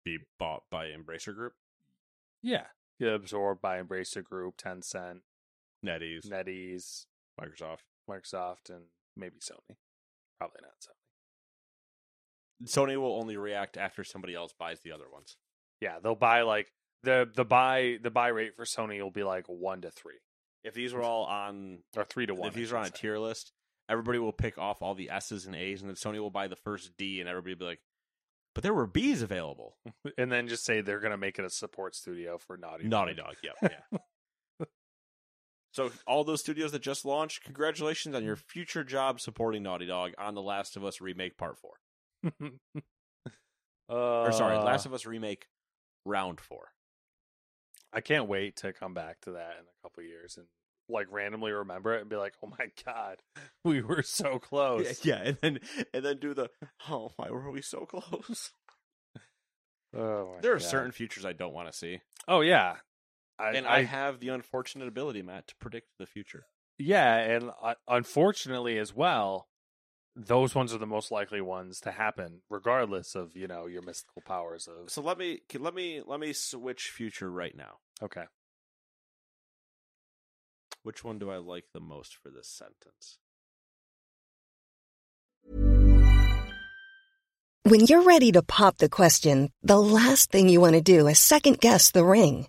Be bought by Embracer Group, Yeah. Get absorbed by Embracer Group, Tencent, NetEase, NetEase, Microsoft. Microsoft, and maybe Sony. Probably not Sony. Sony will only react after somebody else buys the other ones. Yeah, they'll buy like the the buy the buy rate for Sony will be like one to three If these were all on, or three to one. if these are on a tier list, everybody will pick off all the S's and A's, and then Sony will buy the first D, and everybody will be like, "But there were B's available." and then just say they're gonna make it a support studio for Naughty Naughty Dog, yep, yeah. So all those studios that just launched, congratulations on your future job supporting Naughty Dog on The Last of Us remake Part Four, uh, or sorry, Last of Us remake Round Four. I can't wait to come back to that in a couple years and like randomly remember it and be like, oh my god, we were so close. Yeah, yeah, and then and then do the oh, why were we so close? Oh my There are God. certain futures I don't want to see, Oh yeah, I, and I, have the unfortunate ability, Matt, to predict the future. yeah, and uh, unfortunately as well, those ones are the most likely ones to happen, regardless of you know your mystical powers. Of So let me let me let me switch future right now. okay, Which one do I like the most for this sentence? When you're ready to pop the question, the last thing you want to do is second guess the ring.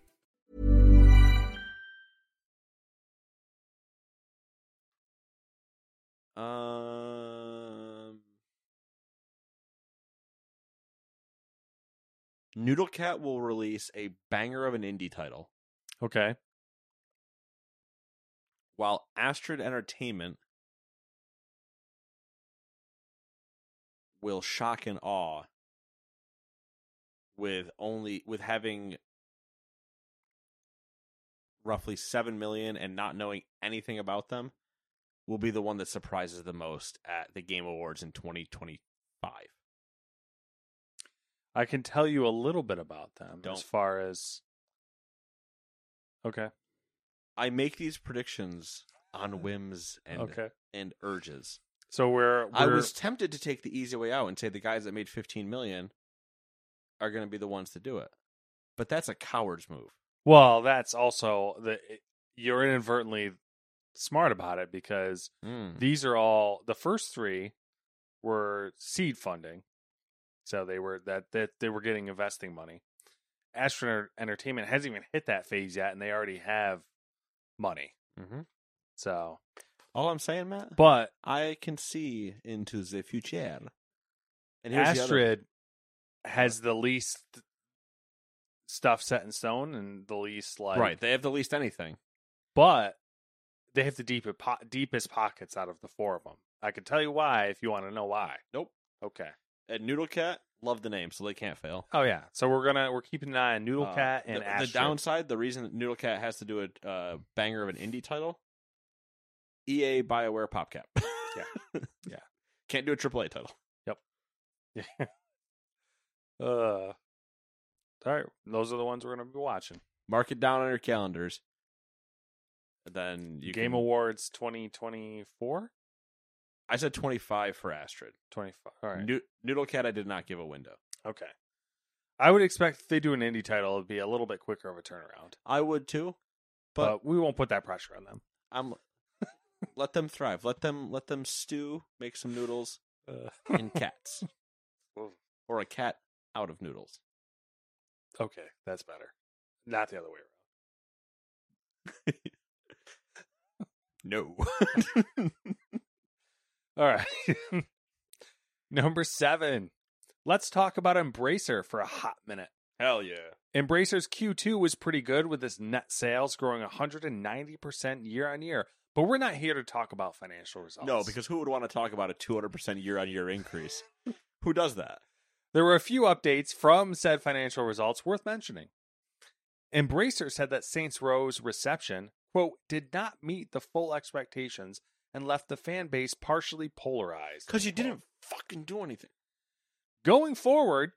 Noodle Cat will release a banger of an indie title, Okay. while Astrid Entertainment will shock and awe with only with having roughly 7 million and not knowing anything about them will be the one that surprises the most at the game awards in 2025 I can tell you a little bit about them as Don't. far as. Okay. i make these predictions on whims and Okay. and urges So we're, we're i was tempted to take the easy way out and say the guys that made 15 million are going to be the ones to do it but that's a coward's move well. That's also the you're inadvertently smart about it because Mm. these are all the first three were seed funding, so they were that that they were getting investing money. Astro Entertainment hasn't even hit that phase yet, and they already have money. Mhm. So, all i'm saying matt but I can see into the future. And here's the Astrid has the least stuff set in stone and the least like right? They have the least anything. but they have the deepest po- deepest pockets out of the four of them. I can tell you why if you want to know why. Nope. Okay. And Noodle Cat, love the name, so they can't fail. Oh yeah. So we're gonna we're keeping an eye on Noodle Uh, Cat and the, the Astrid. downside, the reason that Noodle Cat has to do a uh, banger of an indie title, EA Bioware PopCap. Yeah. Yeah. Can't do a AAA title. Yep. Yeah. uh. All right. Those are the ones we're gonna be watching. Mark it down on your calendars. Then you Game can- Awards 2024? I said 25 for Astrid. 25. All right. Noo- Noodle Cat, I did not give a window. Okay. I would expect if they do an indie title, it'd be a little bit quicker of a turnaround. I would too, But, but we won't put that pressure on them. I'm let them thrive. Let them let them stew, make some noodles, Uh, and cats, or a cat out of noodles. okay, that's better. Not the other way around. No. All right. Number seven. Let's talk about Embracer for a hot minute. Hell yeah. Embracer's Q2 was pretty good with its net sales growing 190% year on year. But we're not here to talk about financial results. No, because who would want to talk about a 200% year on year increase? who does that? There were a few updates from said financial results worth mentioning. Embracer said that Saints Row's reception, quote, did not meet the full expectations and left the fan base partially polarized. Because you didn't fucking do anything. Going forward,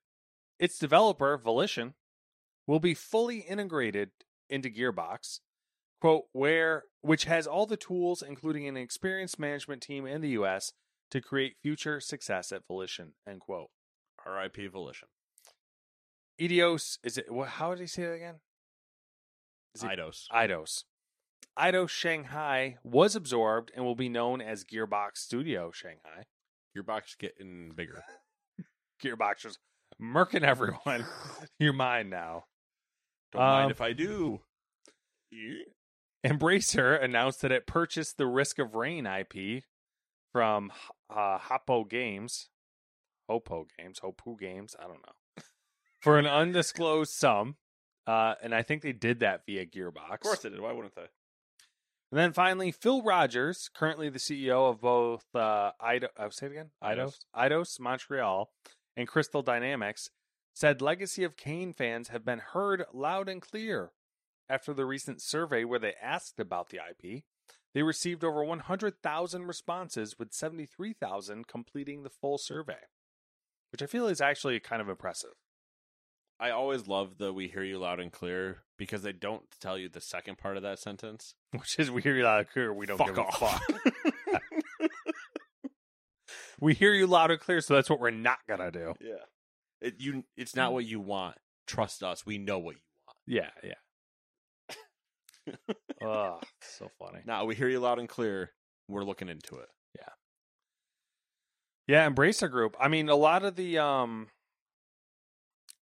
its developer, Volition, will be fully integrated into Gearbox, quote, where which has all the tools, including an experienced management team in the US, to create future success at Volition, end quote. R.I.P. Volition. Eidos is it how did he say that again? Is it Eidos. Eidos. Eidos Shanghai was absorbed and will be known as Gearbox Studio Shanghai. Gearbox box getting bigger. Gearbox just murking everyone. You're mine now. Don't Um, mind if I do. Embracer announced that it purchased the Risk of Rain IP from uh, Hoppo Games, Hopo Games, Hopu Games, I don't know, for an undisclosed sum. Uh, and I think they did that via Gearbox. Of course they did. Why wouldn't they? And then finally, Phil Rogers, currently the CEO of both uh, Ido, uh, say it again, Eidos, Eidos Montreal, and Crystal Dynamics, said Legacy of Kain fans have been heard loud and clear. After the recent survey where they asked about the IP, they received over 100,000 responses, with 73,000 completing the full survey, which I feel is actually kind of impressive. I always love the "We hear you loud and clear" because they don't tell you the second part of that sentence. Which is we hear you loud and clear. We don't Fuck give off. a fuck. we hear you loud and clear, so that's what we're not gonna do. Yeah, it, you. It's not what you want. Trust us. We know what you want. Yeah, yeah. oh, so funny. Now we hear you loud and clear. We're looking into it. Yeah. Yeah, Embracer Group. I mean, a lot of the um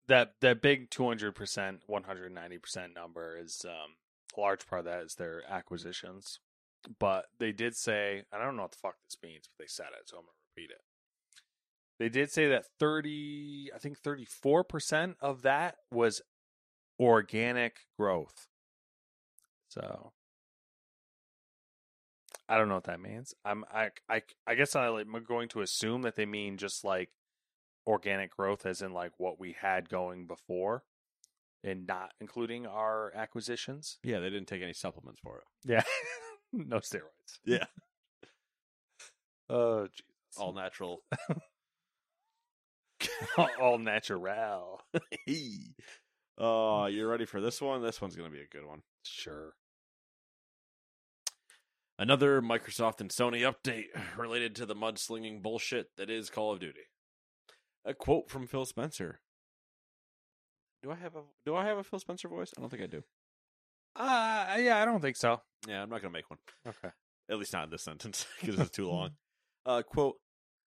that that big two hundred percent, one hundred ninety percent number is um a large part of that is their acquisitions. But they did say, I don't know what the fuck this means, but they said it, so I'm gonna repeat it. They did say that thirty, I think thirty four percent of that was organic growth. So I don't know what that means. I'm I I I guess I'm going to assume that they mean just like organic growth as in like what we had going before and not including our acquisitions. Yeah, they didn't take any supplements for it. Yeah. no steroids. Yeah, Oh Jesus. all natural. all natural. Oh, you're ready for this one? This one's gonna be a good one. Sure. Another Microsoft and Sony update related to the mudslinging bullshit that is Call of Duty. A quote from Phil Spencer. Do I have a Do I have a Phil Spencer voice? I don't think I do. Uh yeah, I don't think so. Yeah, I'm not gonna make one. Okay. At least not in this sentence because it's too long. Uh, quote: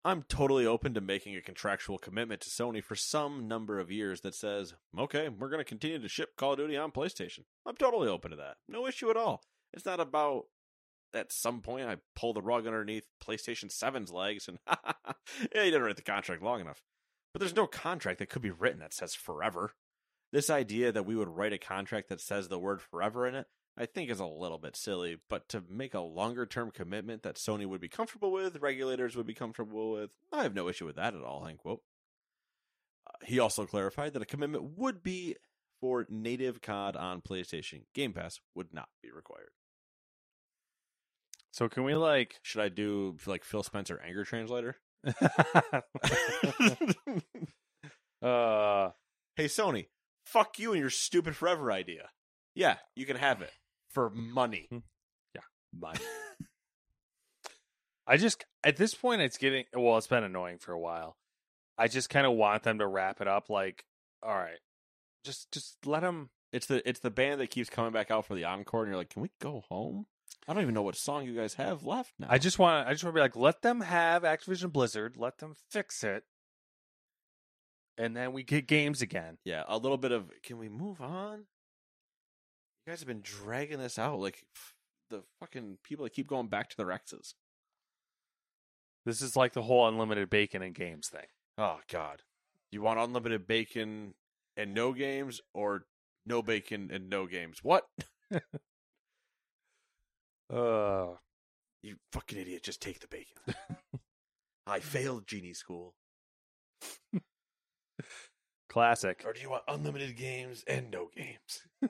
I'm totally open to making a contractual commitment to Sony for some number of years that says, okay, we're going to continue to ship Call of Duty on PlayStation. I'm totally open to that. No issue at all. It's not about at some point I pull the rug underneath PlayStation 7's legs and yeah, you didn't write the contract long enough. But there's no contract that could be written that says forever. This idea that we would write a contract that says the word forever in it, I think is a little bit silly, but to make a longer term commitment that Sony would be comfortable with, regulators would be comfortable with, I have no issue with that at all, end quote. Uh, he also clarified that a commitment would be for native COD on PlayStation. Game Pass would not be required. So can we like Should I do like Phil Spencer anger translator? uh hey Sony, fuck you and your stupid forever idea. Yeah, you can have it for money. Yeah, money. I just at this point it's getting well, it's been annoying for a while. I just kind of want them to wrap it up like, all right, just just let them. It's the it's the band that keeps coming back out for the encore, and you're like, can we go home? I don't even know what song you guys have left now. I just want I just want to be like, let them have Activision Blizzard, let them fix it, and then we get games again. yeah, a little bit of can we move on? You guys have been dragging this out like the fucking people that keep going back to their exes. This is like the whole unlimited bacon and games thing. Oh God, you want unlimited bacon and no games, or no bacon and no games? What? Uh, You fucking idiot! Just take the bacon. I failed genie school. classic. Or do you want unlimited games and no games?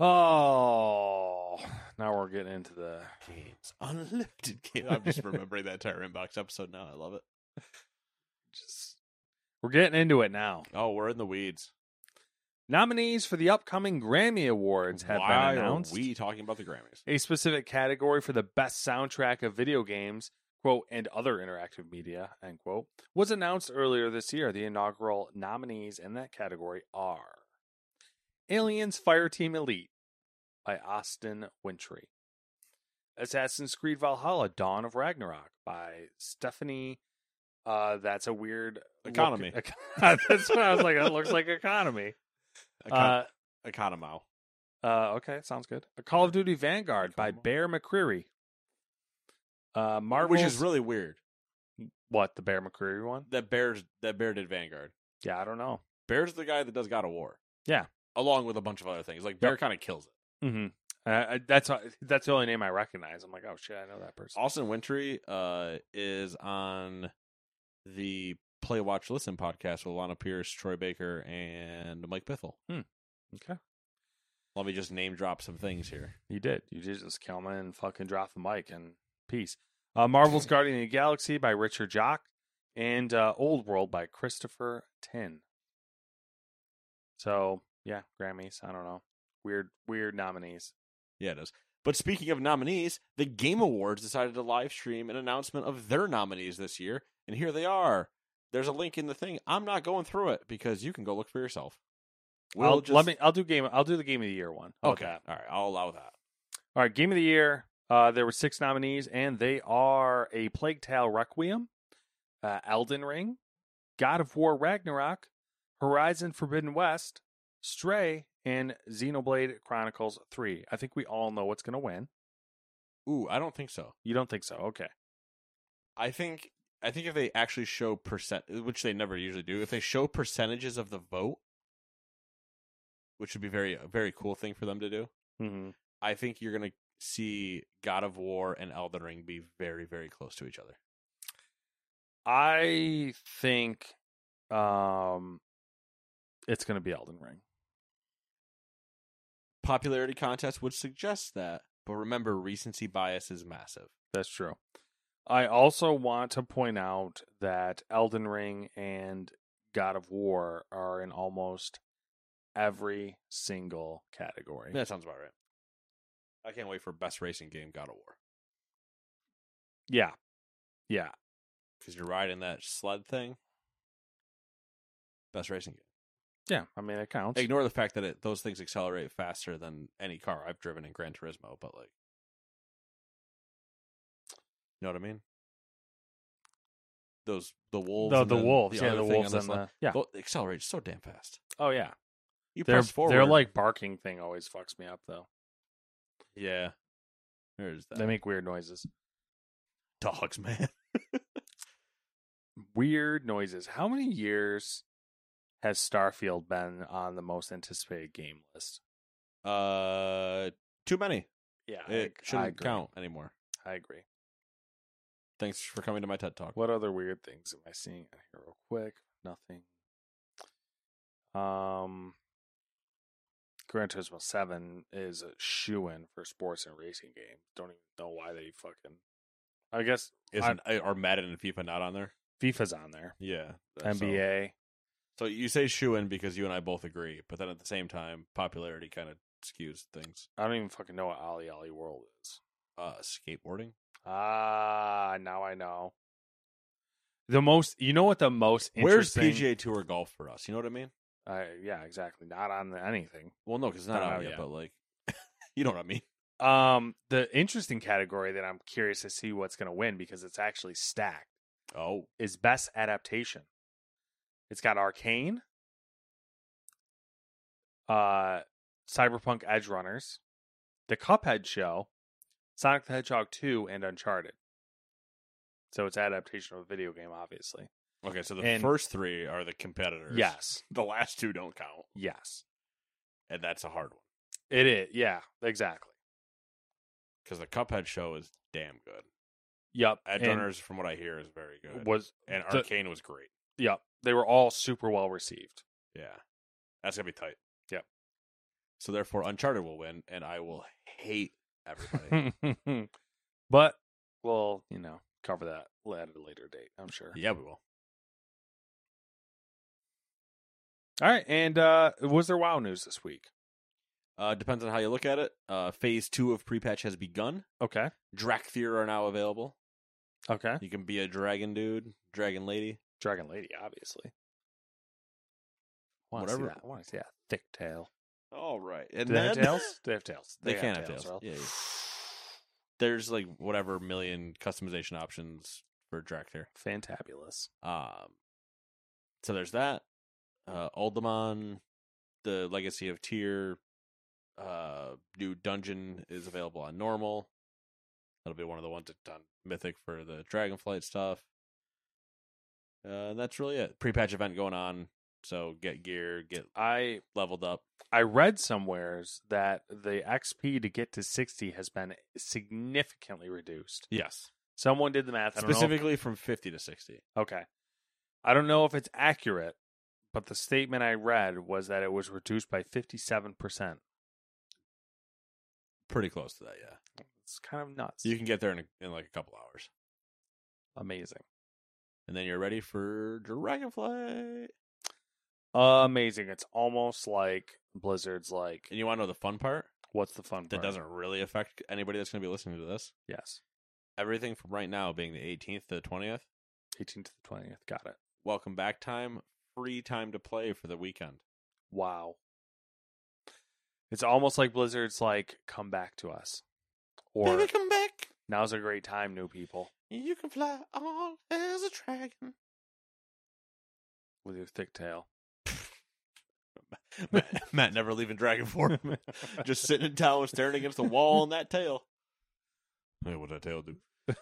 Oh, now we're getting into the Games. Unlimited games. I'm just remembering that entire inbox episode now. I love it. just we're getting into it now. Oh, we're in the weeds. Nominees for the upcoming Grammy Awards have Why been announced. are we talking about the Grammys? a specific category for the best soundtrack of video games, quote, and other interactive media, end quote, was announced earlier this year. The inaugural nominees in that category are Aliens Fireteam Elite by Austin Wintory, Assassin's Creed Valhalla Dawn of Ragnarok by Stephanie. Uh, that's a weird look- Economy. that's what I was like. It looks like economy. Uh, Economo. uh, okay, sounds good. A Call of Duty Vanguard by Bear McCreary. Uh, Marvel's Which is really weird. what the Bear McCreary one? That Bears that Bear did Vanguard. Yeah, I don't know. Bear's the guy that does God of War. Yeah. along with a bunch of other things. Like Bear Yep. kind of kills it. Mm-hmm. Uh, that's that's the only name I recognize. I'm like, oh shit, I know that person. Austin Wintory uh, is on the Play Watch Listen podcast with Lana Pearce, Troy Baker, and Mike Bithell. Okay, Let me just name drop some things here. you did. You did just in and fucking drop the mic and peace. Uh, Marvel's Guardian of the Galaxy by Richard Jacques and uh, Old World by Christopher Tin. So yeah, Grammys. I don't know. Weird, weird nominees. Yeah, it is. But speaking of nominees, the Game Awards decided to live stream an announcement of their nominees this year, and here they are. There's a link in the thing. I'm not going through it because you can go look for yourself. We'll I'll, just Let me. I'll do game. I'll do the game of the year one. Okay, all right, I'll allow that. All right, game of the year. Uh, there were six nominees, and they are a Plague Tale Requiem, uh, Elden Ring, God of War Ragnarok, Horizon Forbidden West, Stray, and Xenoblade Chronicles Three. I think we all know what's going to win. Ooh, I don't think so. You don't think so? Okay. I think I think if they actually show percent, which they never usually do, if they show percentages of the vote, which would be very a very cool thing for them to do. Mm-hmm. I think you're gonna see God of War and Elden Ring be very very close to each other. I think um, it's going to be Elden Ring. Popularity contest would suggest that, but remember recency bias is massive. That's true. I also want to point out that Elden Ring and God of War are in almost every single category. That sounds about right. I can't wait for best racing game God of War Yeah. Yeah. because you're riding that sled thing. Best racing game. Yeah. I mean, it counts. Ignore the fact that it, those things accelerate faster than any car I've driven in Gran Turismo, but like, you know what I mean? Those the wolves, The, the wolves. yeah, the wolves and the. Yeah. They'll accelerate so damn fast. Oh, yeah. You Their, press forward. their like barking thing always fucks me up, though. yeah. There's that. They make weird noises. dogs, man. Weird noises. How many years has Starfield been on the most anticipated game list? uh, too many. Yeah. It I, I shouldn't agree. count anymore. I agree. Thanks for coming to my TED talk. What other weird things am I seeing here real quick? Nothing. Um Gran Turismo 7 is a shoe in for sports and racing games. Don't even know why they fucking I guess Isn't are Madden and FIFA not on there? FIFA's on there. Yeah. that- so- NBA. So you say shoe in because you and I both agree, but then at the same time, popularity kind of skews things. I don't even fucking know what OlliOlli World is. Uh, skateboarding. Ah, now I know. The most, you know what the most Where's interesting? PGA Tour golf for us? You know what I mean? Uh, yeah, exactly. Not on anything. Well, no, because it's not Not out out yet. yet. But like, you know what I mean? Um, the interesting category that I'm curious to see what's going to win because it's actually stacked Oh, is best adaptation. It's got Arcane, uh, Cyberpunk Edgerunners, the Cuphead show, Sonic the Hedgehog 2, and Uncharted. So it's adaptation of a video game, obviously. okay. So the And- first three are the competitors. Yes. The last two don't count, Yes. and that's a hard one It is. Yeah, exactly. because the Cuphead show is damn good. Yep. Edge and Runners, from what I hear, is very good. was and the- Arcane was great. Yep. They were all super well received. Yeah, that's gonna be tight. Yep. So therefore, Uncharted will win, and I will hate everybody. but we'll, you know, cover that at a later date, I'm sure. yeah, we will. All right. And uh was there WoW news this week? Uh, depends on how you look at it. Uh, phase two of pre-patch has begun. Okay. Dracthyr are now available. Okay. You can be a dragon dude, dragon lady. Dragon Lady, obviously. Whatever. To see that. I want to see thick tail. All right, and Do they have then- tails? They have tails. They, can have tails. right? Yeah, yeah. There's like whatever million customization options for Dracthyr. Fantabulous. Um, so there's that. Uh, Uldaman, the Legacy of Tyr, uh, new dungeon is available on normal. That'll be one of the ones that's on Mythic for the Dragonflight stuff. Uh, and that's really it. Pre-patch event going on. So get gear, get I leveled up. I read somewheres that the XP to get to 60 has been significantly reduced. Yes. Someone did the math. I if- Specifically from 50 to 60. okay. I don't know if it's accurate, but the statement I read was that it was reduced by 57%. Pretty close to that, yeah. It's kind of nuts. You can get there in, a, in like a couple hours. Amazing. And then you're ready for Dragonflight. Amazing. It's almost like Blizzard's like, And you want to know the fun part? what's the fun That part? doesn't really affect anybody that's going to be listening to this. Yes. Everything from right now being the 18th to the 20th, 18th to the 20th. Got it. welcome back time, free time to play for the weekend. Wow. It's almost like Blizzard's like, come back to us. Or Baby, come back. now's a great time, new people, You can fly all as a dragon. with your thick tail. Matt, Matt never leaving dragon form. Just sitting in town staring against the wall and that tail. Hey, what that tail do?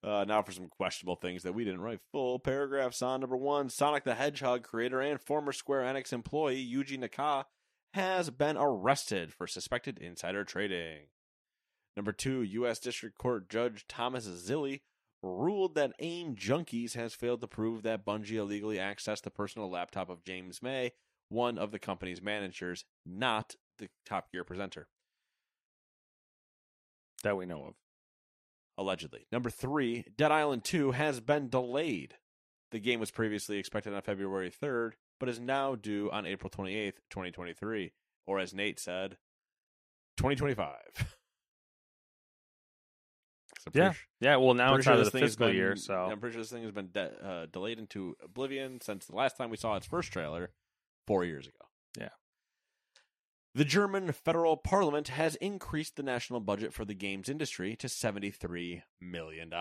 Uh, now for some questionable things that we didn't write full paragraphs on. Number one, Sonic the Hedgehog creator and former Square Enix employee Yuji Naka has been arrested for suspected insider trading. Number two, U.S. District Court Judge Thomas Zilly ruled that AIM Junkies has failed to prove that Bungie illegally accessed the personal laptop of James May, one of the company's managers, not the Top Gear presenter. That we know of. allegedly. Number three, Dead Island 2 has been delayed. The game was previously expected on February 3rd, but is now due on April 28th, 2023. Or as Nate said, 2025. I'm Yeah. su- Yeah. Well, now it's sure out of the fiscal been- year. So I'm pretty sure this thing has been de- uh, delayed into oblivion since the last time we saw its first trailer four years ago. Yeah. The German federal parliament has increased the national budget for the games industry to $73 million.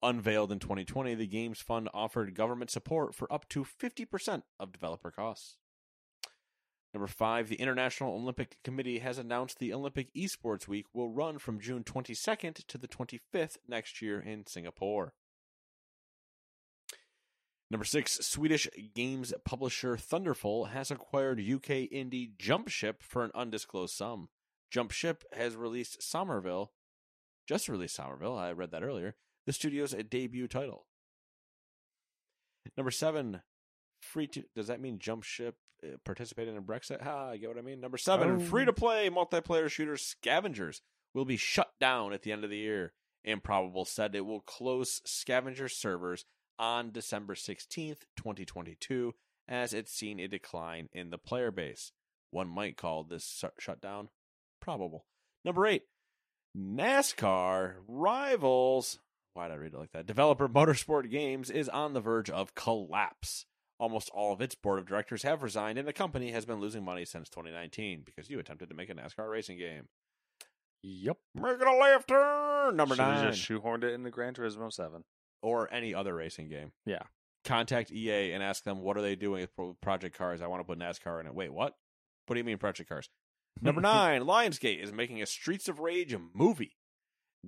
Unveiled in 2020, the Games Fund offered government support for up to 50% of developer costs. Number five, the International Olympic Committee has announced the Olympic Esports Week will run from June 22nd to the 25th next year in Singapore. Number six, Swedish games publisher Thunderful has acquired UK indie Jumpship for an undisclosed sum. Jumpship has released Somerville, just released Somerville, I read that earlier, the studio's debut title. Number seven, free to, does that mean Jumpship Uh, participated in Brexit? Ha, you get what I mean? Number seven, Oh. free to play multiplayer shooter Scavengers will be shut down at the end of the year. Improbable said it will close Scavenger servers on December 16th, 2022, as it's seen a decline in the player base. One might call this shutdown probable. Number eight, NASCAR Rivals. Why did I read it like that? Developer Motorsport Games is on the verge of collapse. Almost all of its board of directors have resigned, and the company has been losing money since 2019 because you attempted to make a NASCAR racing game. Yep. Making a left turn. Number nine. just shoehorned it into Gran Turismo Seven. or any other racing game. Yeah. Contact EA and ask them what are they doing with Project Cars. I want to put NASCAR in it. Wait, what? What do you mean Project Cars? Number nine, Lionsgate is making a Streets of Rage movie.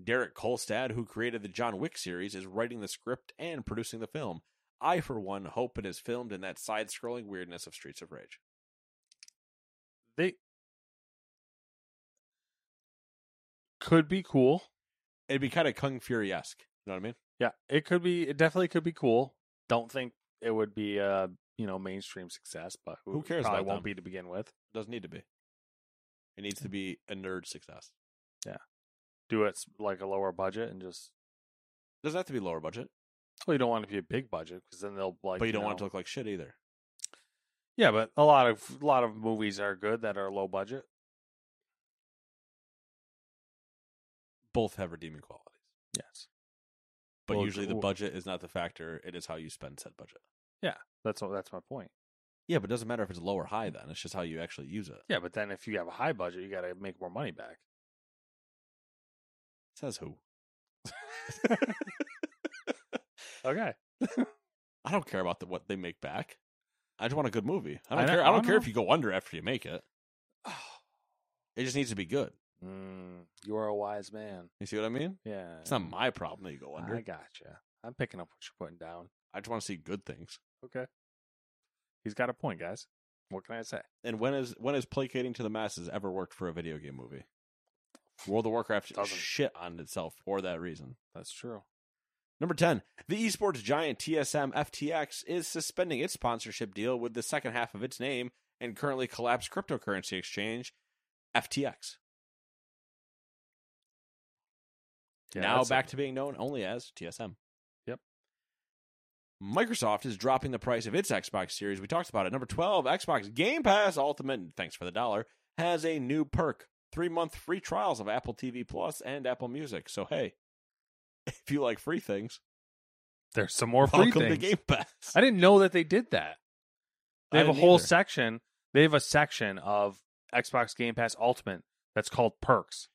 Derek Kolstad, who created the John Wick series, is writing the script and producing the film. I, for one, hope it is filmed in that side-scrolling weirdness of Streets of Rage. They could be cool. It'd be kind of Kung Fury esque. You know what I mean? Yeah, it could be. It definitely could be cool. Don't think it would be a you know mainstream success, but Who cares Probably won't them? be to begin with. It Doesn't need to be. It needs to be a nerd success. Yeah, do it like a lower budget and just. Doesn't have to be lower budget, Well, you don't want it to be a big budget because then they'll like. but you don't want it to look like shit either. Yeah, but a lot of a lot of movies are good that are low budget. Both have redeeming qualities. Yes, But Well, usually the budget is not the factor. It is how you spend said budget. Yeah, that's what, that's my point. Yeah, but it doesn't matter if it's low or high then. It's just how you actually use it. Yeah, but then if you have a high budget, you got to make more money back. Says who? Okay. I don't care about the, what they make back. I just want a good movie. I I don't know- care. I I don't care know. if you go under after you make it. It just needs to be good. Mm, you are a wise man. You see what I mean? Yeah. It's not my problem that you go under. I gotcha. I'm picking up what you're putting down. I just want to see good things. Okay. He's got a point, guys. What can I say? And when is when is placating to the masses ever worked for a video game movie? World of Warcraft Doesn't. shit on itself for that reason. That's true. Number 10, the esports giant TSM FTX is suspending its sponsorship deal with the second half of its name and currently collapsed cryptocurrency exchange FTX. Yeah, now back a- to being known only as TSM. Yep. Microsoft is dropping the price of its Xbox Series. We talked about it. Number 12, Xbox Game Pass Ultimate, thanks for the dollar, has a new perk. Three month free trials of Apple TV Plus and Apple Music. So, hey, if you like free things, There's some more free welcome things. to Game Pass. I didn't know that they did that. They have a whole either. section. They have a section of Xbox Game Pass Ultimate that's called perks.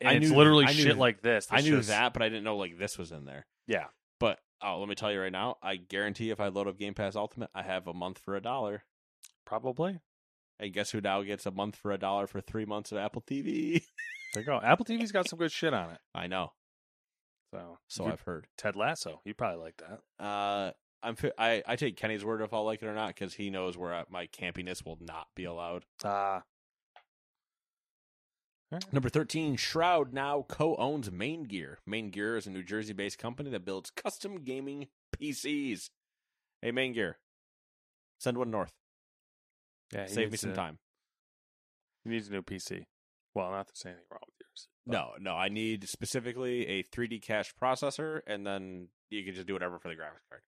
And I it's knew- literally I knew- shit like this. I knew just- that, but I didn't know like this was in there. Yeah. But oh, let me tell you right now, I guarantee if I load up Game Pass Ultimate, I have a month for a dollar. Probably. And guess who now gets a month for a dollar for three months of Apple TV? There you go. Apple TV's got some good shit on it. I know. So, So I've heard. Ted Lasso. You probably like that. Uh, I'm I I take Kenny's word if I'll like it or not because he knows where I- my campiness will not be allowed. Ah. Number 13, Shroud now co owns Main Gear. Main Gear is a New Jersey based company that builds custom gaming PCs. Hey, Main Gear, send one north. yeah, Save me some to- time. He needs a new PC. Well, not to say anything wrong but- No, no, I need specifically a 3D cache processor, and then you can just do whatever for the graphics card.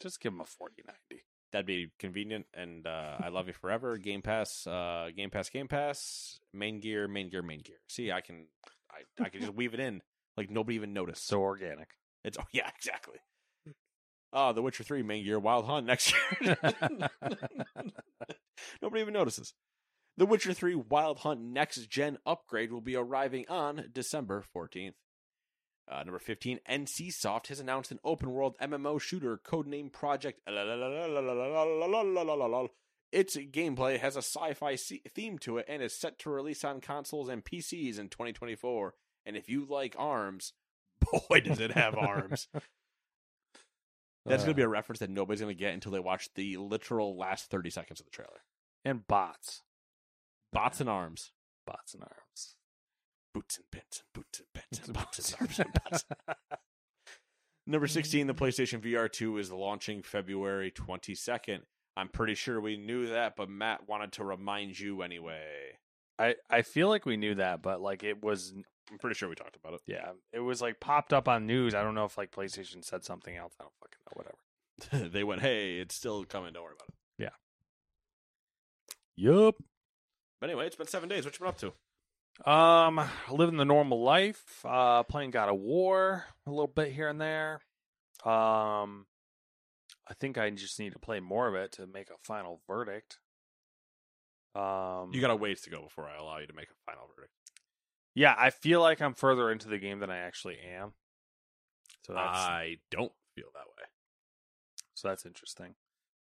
Just give him a 4090. That'd be convenient, and uh, I love you forever. Game Pass, uh, Game Pass, Game Pass, Main Gear, Main Gear, Main Gear. See, I can, I, I can just weave it in like nobody even noticed. So organic. It's oh yeah, exactly. Oh, The Witcher Three Main Gear Wild Hunt next year. Nobody even notices. The Witcher 3 Wild Hunt next gen upgrade will be arriving on December 14th. Uh, number 15, NCSoft has announced an open world MMO shooter codenamed Project. Its gameplay has a sci fi theme to it and is set to release on consoles and PCs in 2024. And if you like arms, boy, does it have arms. That's going to be a reference that nobody's going to get until they watch the literal last 30 seconds of the trailer. and bots. Bots and arms. Bots and arms. Boots and pins and boots and pins and boots and arms and bots. Number mm. 16, the PlayStation VR 2 is launching February 22nd. I'm pretty sure we knew that, but Matt wanted to remind you anyway. I, I feel like we knew that, but like it was I'm pretty sure we talked about it. yeah, it was like popped up on news. I don't know if like PlayStation said something else. I don't fucking know. Whatever. they went, hey, it's still coming. Don't worry about it. Yeah. Yup. But anyway, it's been seven days. What you been up to? Um, living the normal life. Uh, playing God of War a little bit here and there. Um, I think I just need to play more of it to make a final verdict. Um, You got a ways to go before I allow you to make a final verdict. yeah, I feel like I'm further into the game than I actually am. So that's I don't feel that way. so that's interesting.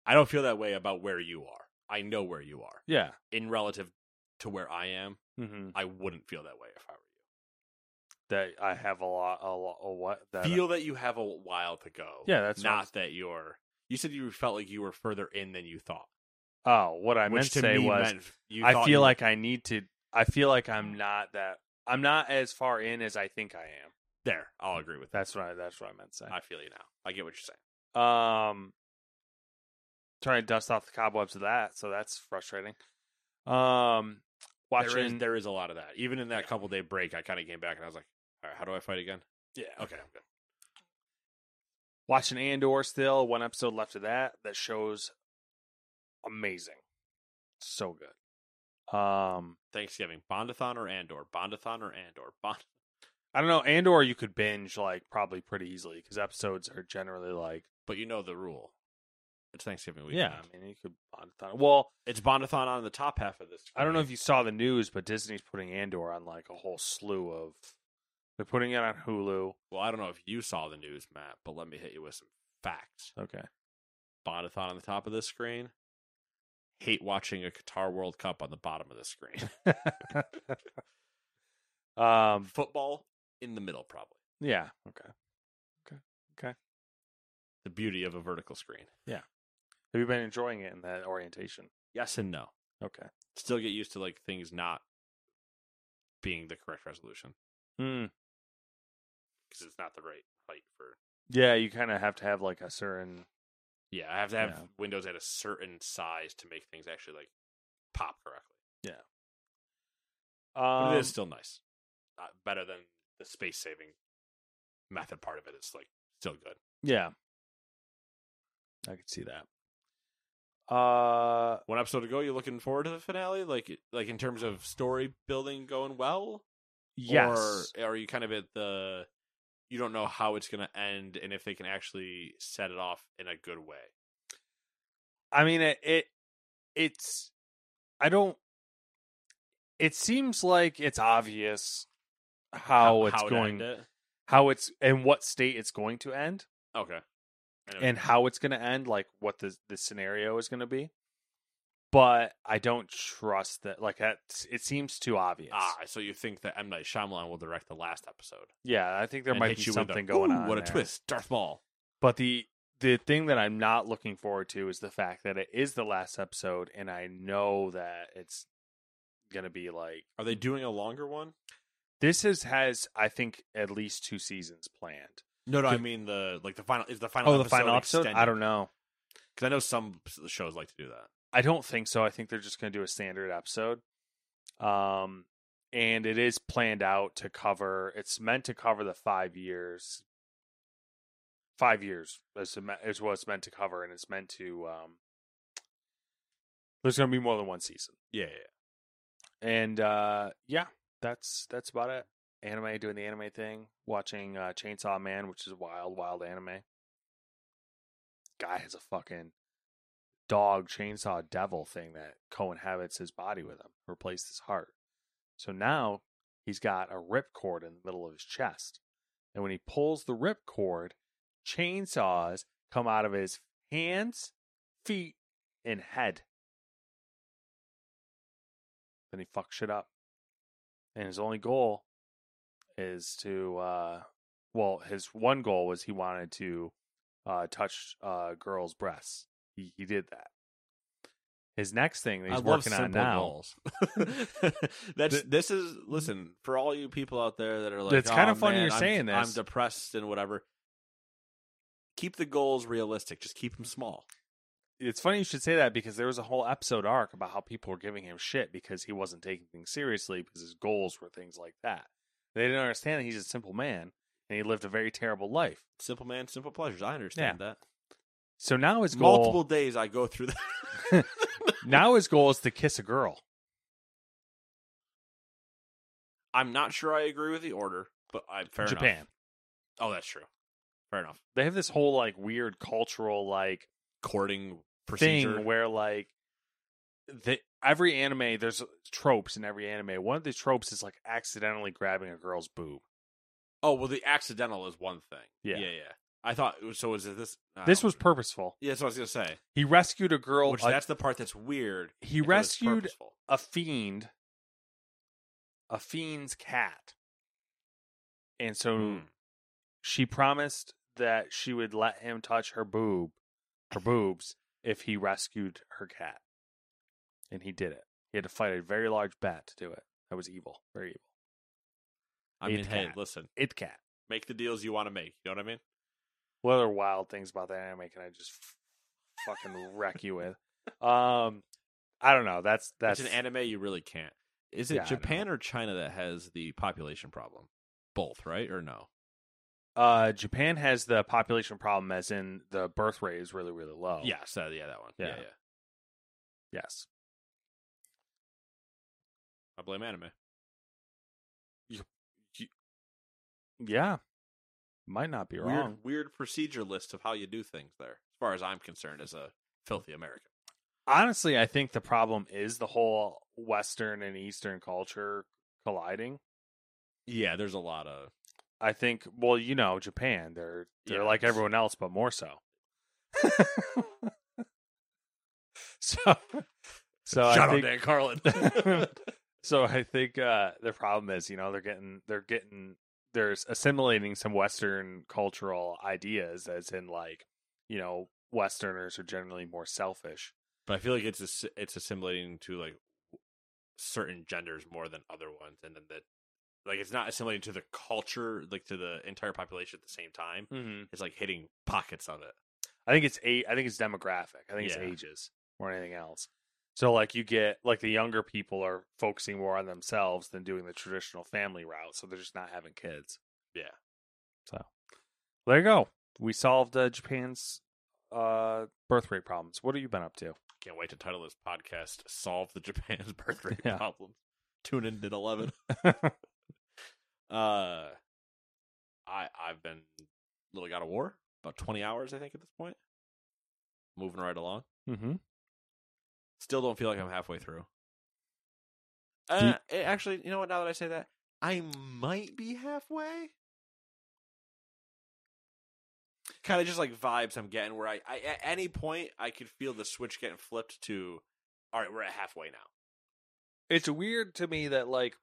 I don't feel that way about where you are. I know where you are. Yeah. In relative to where I am, Mm-hmm. I wouldn't feel that way if I were you. That I have a lot, a lot, a what? That feel that you have a while to go. Yeah, that's not that you're. You said you felt like you were further in than you thought. Oh, what I meant to say me was, you I feel were- like I need to. I feel like I'm not that. I'm not as far in as I think I am. there. I'll agree with that. That's what I. That's what I meant to say. I feel you now. I get what you're saying. Um, trying to dust off the cobwebs of that, so that's frustrating. Um, watching. There is, there is a lot of that. Even in that couple day break, I kind of came back and I was like, all right, how do I fight again? yeah. Okay, I'm good. Watching Andor still. One episode left of that. That shows amazing. So good. Um, Thanksgiving, Bondathon or Andor? Bondathon or Andor? Bond. I don't know. Andor you could binge like probably pretty easily because episodes are generally like But you know the rule. It's Thanksgiving week. yeah. I mean you could Bondathon. Well, It's Bondathon on the top half of this. I don't know if you saw the news, but Disney's putting Andor on like a whole slew of. They're putting it on Hulu. Well, I don't know if you saw the news, Matt, but let me hit you with some facts. Okay. Bondathon on the top of this screen. Hate watching a Qatar World Cup on the bottom of the screen. um. Football in the middle, probably. Yeah. Okay. Okay. Okay. the beauty of a vertical screen. Have you been enjoying it in that orientation? Yes and no. Okay. Still get used to like things not being the correct resolution Hmm. because it's not the right height for. Yeah, you kind of have to have like a certain. Yeah, I have to have Yeah. windows at a certain size to make things actually like pop correctly. Yeah. Um, it is still nice. Uh, better than the space saving method part of it. It's like still good. Yeah. I could see that. Uh, One episode ago, you're looking forward to the finale? Like, like in terms of story building going well? yes. Or are you kind of at the you don't know how it's going to end and if they can actually set it off in a good way? I mean, it, it it's I don't. It seems like it's obvious how, it's to going, it? how it's and what state it's going to end, Okay. And how it's going to end, like what the the scenario is going to be. But I don't trust that. Like that, it seems too obvious. ah, so you think that M Night Shyamalan will direct the last episode? yeah, I think there and might hit be you with a, something going "Ooh, on. What a there. twist, Darth Maul. But the the thing that I'm not looking forward to is the fact that it is the last episode, and I know that it's gonna be like Are they doing a longer one? this is has I think at least two seasons planned. No, no, I mean the like the final is the final. Oh, the final episode? I don't know. because I know some shows like to do that. I don't think so. I think they're just gonna do a standard episode. Um, and it is planned out to cover. It's meant to cover the five years. Five years is is what it's meant to cover, and it's meant to. Um, there's going to be more than one season. Yeah, yeah. and uh yeah that's that's about it anime doing the anime thing watching uh chainsaw man which is wild wild anime. Guy has a fucking dog chainsaw devil thing that cohabits his body with him replaced his heart. So now he's got a rip cord in the middle of his chest and when he pulls the rip cord chainsaws come out of his hands feet and head. Then he fucks shit up. And his only goal is to uh well, his one goal was he wanted to uh touch uh girls' breasts. He he did that. His next thing that he's working on now. goals. That's this is listen for all you people out there that are like. It's "Oh, funny man, you're I'm- saying I'm depressed and whatever. Keep the goals realistic. Just keep them small. It's funny you should say that because there was a whole episode arc about how people were giving him shit because he wasn't taking things seriously because his goals were things like that. They didn't understand that he's a simple man and he lived a very terrible life. Simple man, simple pleasures. I understand that. So now his goal Multiple days I go through that. now his goal is to kiss a girl. I'm not sure I agree with the order, but I fair Japan. enough. Oh, that's true. Fair enough. They have this whole like weird cultural like Courting procedure. thing where like the every anime there's tropes in every anime. One of the tropes is like accidentally grabbing a girl's boob. oh well, the accidental is one thing. Yeah. yeah, yeah. I thought it was- so. Was it this? I This was purposeful. Yeah, that's what I was gonna say. He rescued a girl. Which a, that's the part that's weird. he if it was rescued a fiend, a fiend's cat, and so Hmm. she promised that she would let him touch her boob, her boobs, if he rescued her cat, and he did it. He had to fight a very large bat to do it. That was evil, very evil. I mean, Eighth hey, cat. listen, It cat. make the deals you want to make. You know what I mean? What other wild things about that anime can I just f- fucking wreck you with? Um, I don't know. That's that's That's an anime you really can't. Is it Yeah, Japan or China that has the population problem? Both, right? Or no? Uh, Japan has the population problem, as in the birth rate is really really low. Yes, uh, yeah, that one. Yeah. Yeah. yeah, Yes. I blame anime. Yeah. Might not be Weird, wrong. weird procedure list of how you do things there, as far as I'm concerned, as a filthy American. Honestly, I think the problem is the whole Western and Eastern culture colliding. Yeah, there's a lot of I think, well, you know, Japan, they're they're Yeah. like everyone else, but more so. so, so I Shout out think, Dan Carlin. so I think uh, the problem is, you know, they're getting they're getting they're assimilating some Western cultural ideas, as in like you know Westerners are generally more selfish. But I feel like it's it's assimilating to like certain genders more than other ones, and then that like it's not assimilating to the culture, like to the entire population at the same time. Mm-hmm. It's like hitting pockets of it. I think it's a. I think it's demographic. I think Yeah. it's ages more than anything else. So like you get like the younger people are focusing more on themselves than doing the traditional family route. So they're just not having kids. Yeah. So there you go. We solved uh, Japan's uh, birth rate problems. What have you been up to? Can't wait to title this podcast "Solve the Japan's Birth Rate Yeah. Problems." Tune in at eleven. Uh, I I've been little God of War about twenty hours I think at this point. Moving right along. mm-hmm. Still don't feel like I'm halfway through. Uh, you- eh, actually, you know what? Now that I say that, I might be halfway. Kind of just like vibes I'm getting where I, I at any point I could feel the switch getting flipped to, all right, we're at halfway now. It's weird to me that like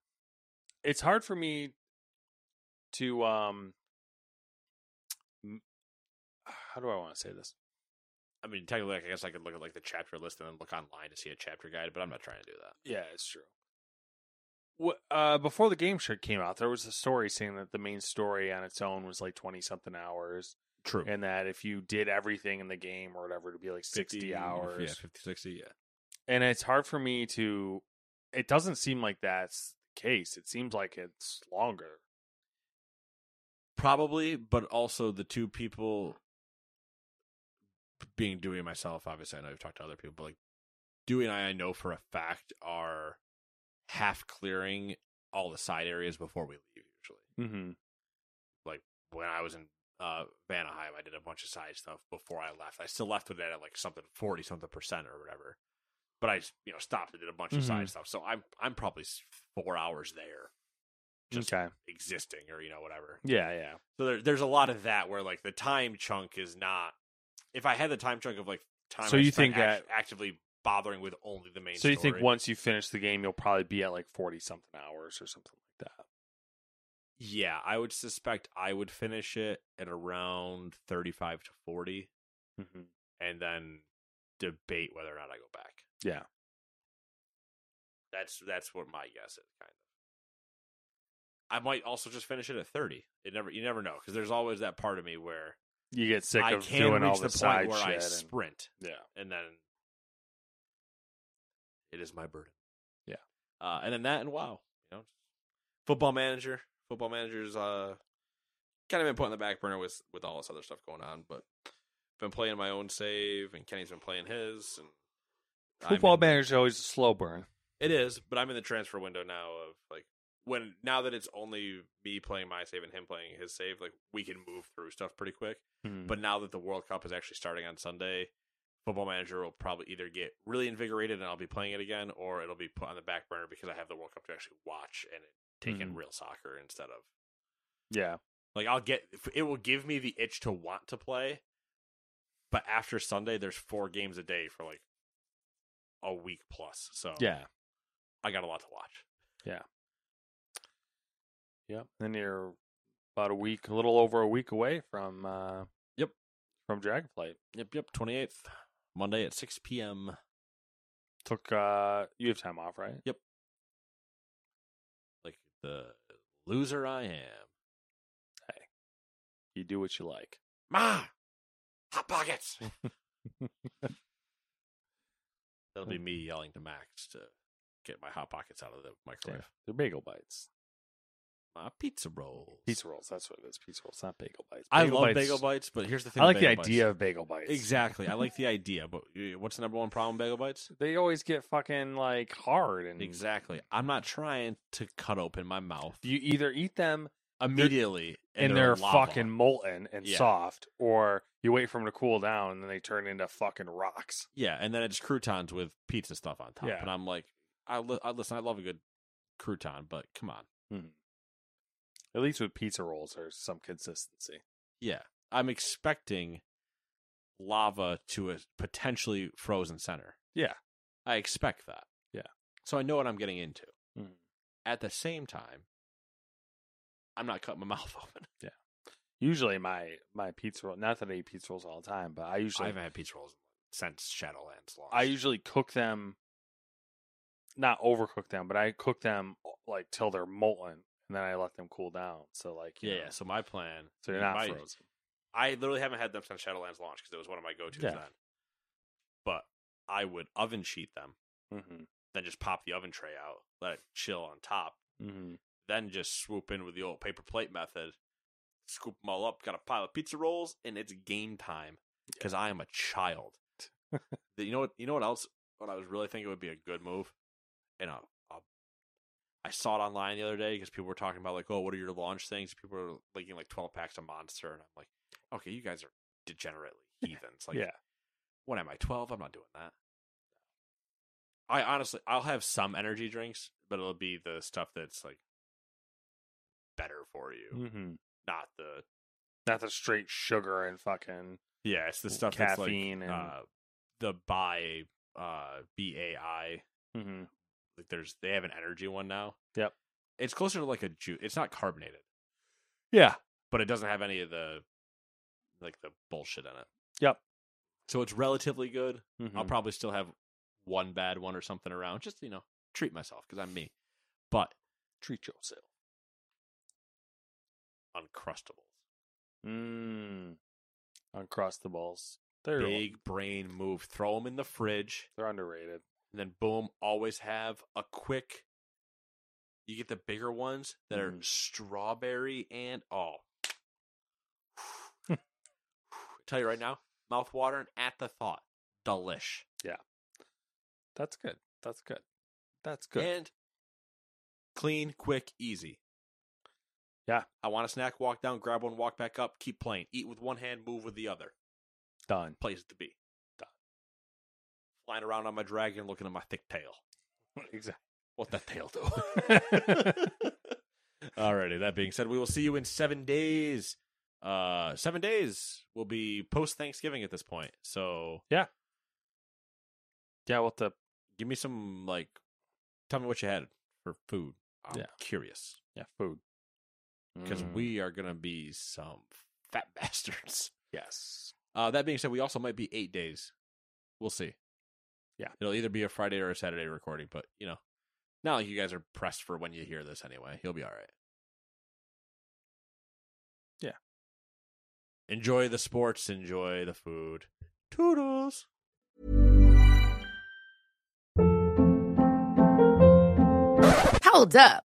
it's hard for me to um how do I want to say this? I mean, technically, I guess I could look at like the chapter list and then look online to see a chapter guide, but I'm not trying to do that. Yeah, it's true. What, uh, before the game show came out, there was a story saying that the main story on its own was like twenty something hours, True. and that if you did everything in the game or whatever, it'd be like sixty hours. Yeah, 50, 60, yeah. And it's hard for me to. It doesn't seem like that's the case. It seems like it's longer. Probably, but also the two people being Dewey myself, obviously I know you've talked to other people, but like Dewey and I I know for a fact are half clearing all the side areas before we leave usually. Mm-hmm. Like when I was in uh Vanaheim, I did a bunch of side stuff before I left. I still left with it at like something forty something percent or whatever. But I you know stopped and did a bunch of Mhm. side stuff. So I'm I'm probably four hours there. Just Okay. existing or you know, whatever. Yeah, yeah. So there, there's a lot of that where like the time chunk is not. If I had the time chunk of like time, So I you think act- that- actively bothering with only the main. So you think once you finish the game, you'll probably be at like forty something hours or something like that. Yeah, I would suspect I would finish it at around thirty-five to forty, Mm-hmm. and then debate whether or not I go back. Yeah. That's that's what my guess is, kind of. I might also just finish it at thirty. It never, you never know, because there's always that part of me where You get sick I of can doing reach all the the, point where shit. I and- sprint. yeah. and then it is my burden. Yeah. Uh, and then that and wow, you know, football manager, football managers, uh, kind of been put on the back burner with with all this other stuff going on, but been playing my own save, and Kenny's been playing his, and Football in- manager is always a slow burn. It is, but I'm in the transfer window now of like when now that it's only me playing my save and him playing his save, like we can move through stuff pretty quick. Mhm. But now that the World Cup is actually starting on Sunday, Football Manager will probably either get really invigorated and I'll be playing it again, or it'll be put on the back burner because I have the World Cup to actually watch and take in Mhm. real soccer instead of yeah. like I'll get it will give me the itch to want to play. But after Sunday, there's four games a day for like a week plus, so Yeah. I got a lot to watch. Yeah. Yep. Then you're about a week, a little over a week away from uh. From Dragonflight. Yep, yep. Twenty eighth, Monday at six p.m. Took uh you have time off, right? Yep. Like the loser I am. Hey, you do what you like. Ma, hot pockets. That'll be me yelling to Max to get my hot pockets out of the Yeah. microwave. They're bagel bites. My pizza rolls. Pizza rolls, that's what it is. Pizza rolls, not bagel bites. I love bites- bagel bites, but here's the thing. I like the idea bites. of bagel bites. Exactly, I like the idea, but uh, what's the number one problem with bagel bites? They always get fucking like hard and Exactly. I'm not trying to cut open my mouth you either eat them immediately and, they're, they're, fucking molten and Yeah. soft, or you wait for them to cool down and then they turn into fucking rocks. Yeah, and then it's croutons with pizza stuff on top, Yeah. and I'm like, I, li- I listen. I love a good crouton, but come on. At least with pizza rolls, there's some consistency. Yeah, I'm expecting lava to a potentially frozen center. Yeah. I expect that. Yeah. So I know what I'm getting into. Mhm. At the same time, I'm not cutting my mouth open. Yeah. Usually my my pizza roll. Not that I eat pizza rolls all the time, but I usually I haven't had pizza rolls since Shadowlands launched. I usually cook them, not overcook them, but I cook them like till they're molten, and then I let them cool down. So like you yeah, know, yeah. So my plan. so they're not my- frozen. I literally haven't had them since Shadowlands launched because it was one of my go-tos Yeah. then. But I would oven sheet them, Mm-hmm. then just pop the oven tray out, let it chill on top, Mm-hmm. then just swoop in with the old paper plate method, scoop them all up, got a pile of pizza rolls, and it's game time because I am a child. You know what? You know what else? What I was really thinking would be a good move, and a, a I saw it online the other day because people were talking about like, oh, what are your launch things? People are leaking like twelve packs of Monster, and I'm like, okay, you guys are degenerately heathens. Like, yeah. what am I, 12? I'm not doing that. I honestly, I'll have some energy drinks, but it'll be the stuff that's like better for you, Mm-hmm. not the Not the straight sugar and fucking. yeah, it's the stuff Caffeine that's and- uh, the Bai uh B A I. Mm-hmm. Like there's they have an energy one now. Yep. It's closer to like a juice. It's not carbonated, Yeah. but it doesn't have any of the like the bullshit in it. Yep. So it's relatively good. I'll Mhm. probably still have one bad one or something around, just you know, treat myself because I'm me. But treat yourself. Uncrustables, Mm. Uncrustables. They're big brain move. Throw them in the fridge, they're underrated. And then boom. Always have a quick. You get the bigger ones that are Mhm. strawberry and oh. Tell you right now, mouth watering at the thought. Delish. Yeah, that's good. That's good. That's good. And clean, quick, easy. Yeah. I want a snack, walk down, grab one, walk back up, keep playing. Eat with one hand, move with the other. Done. Place it to be. Flying around on my dragon, looking at my thick tail. exactly. What that tail do? Alrighty, that being said, we will see you in seven days. Uh seven days will be post Thanksgiving at this point. So Yeah. Yeah, what the give me some like tell me what you had for food. I'm Yeah. curious. yeah food because Mm. we are gonna be some fat bastards. yes Uh, that being said, we also might be eight days. We'll see. Yeah. it'll either be a Friday or a Saturday recording, but you know, not like you guys are pressed for when you hear this anyway. He'll be all right. Yeah. Enjoy the sports. Enjoy the food. Toodles. Hold up.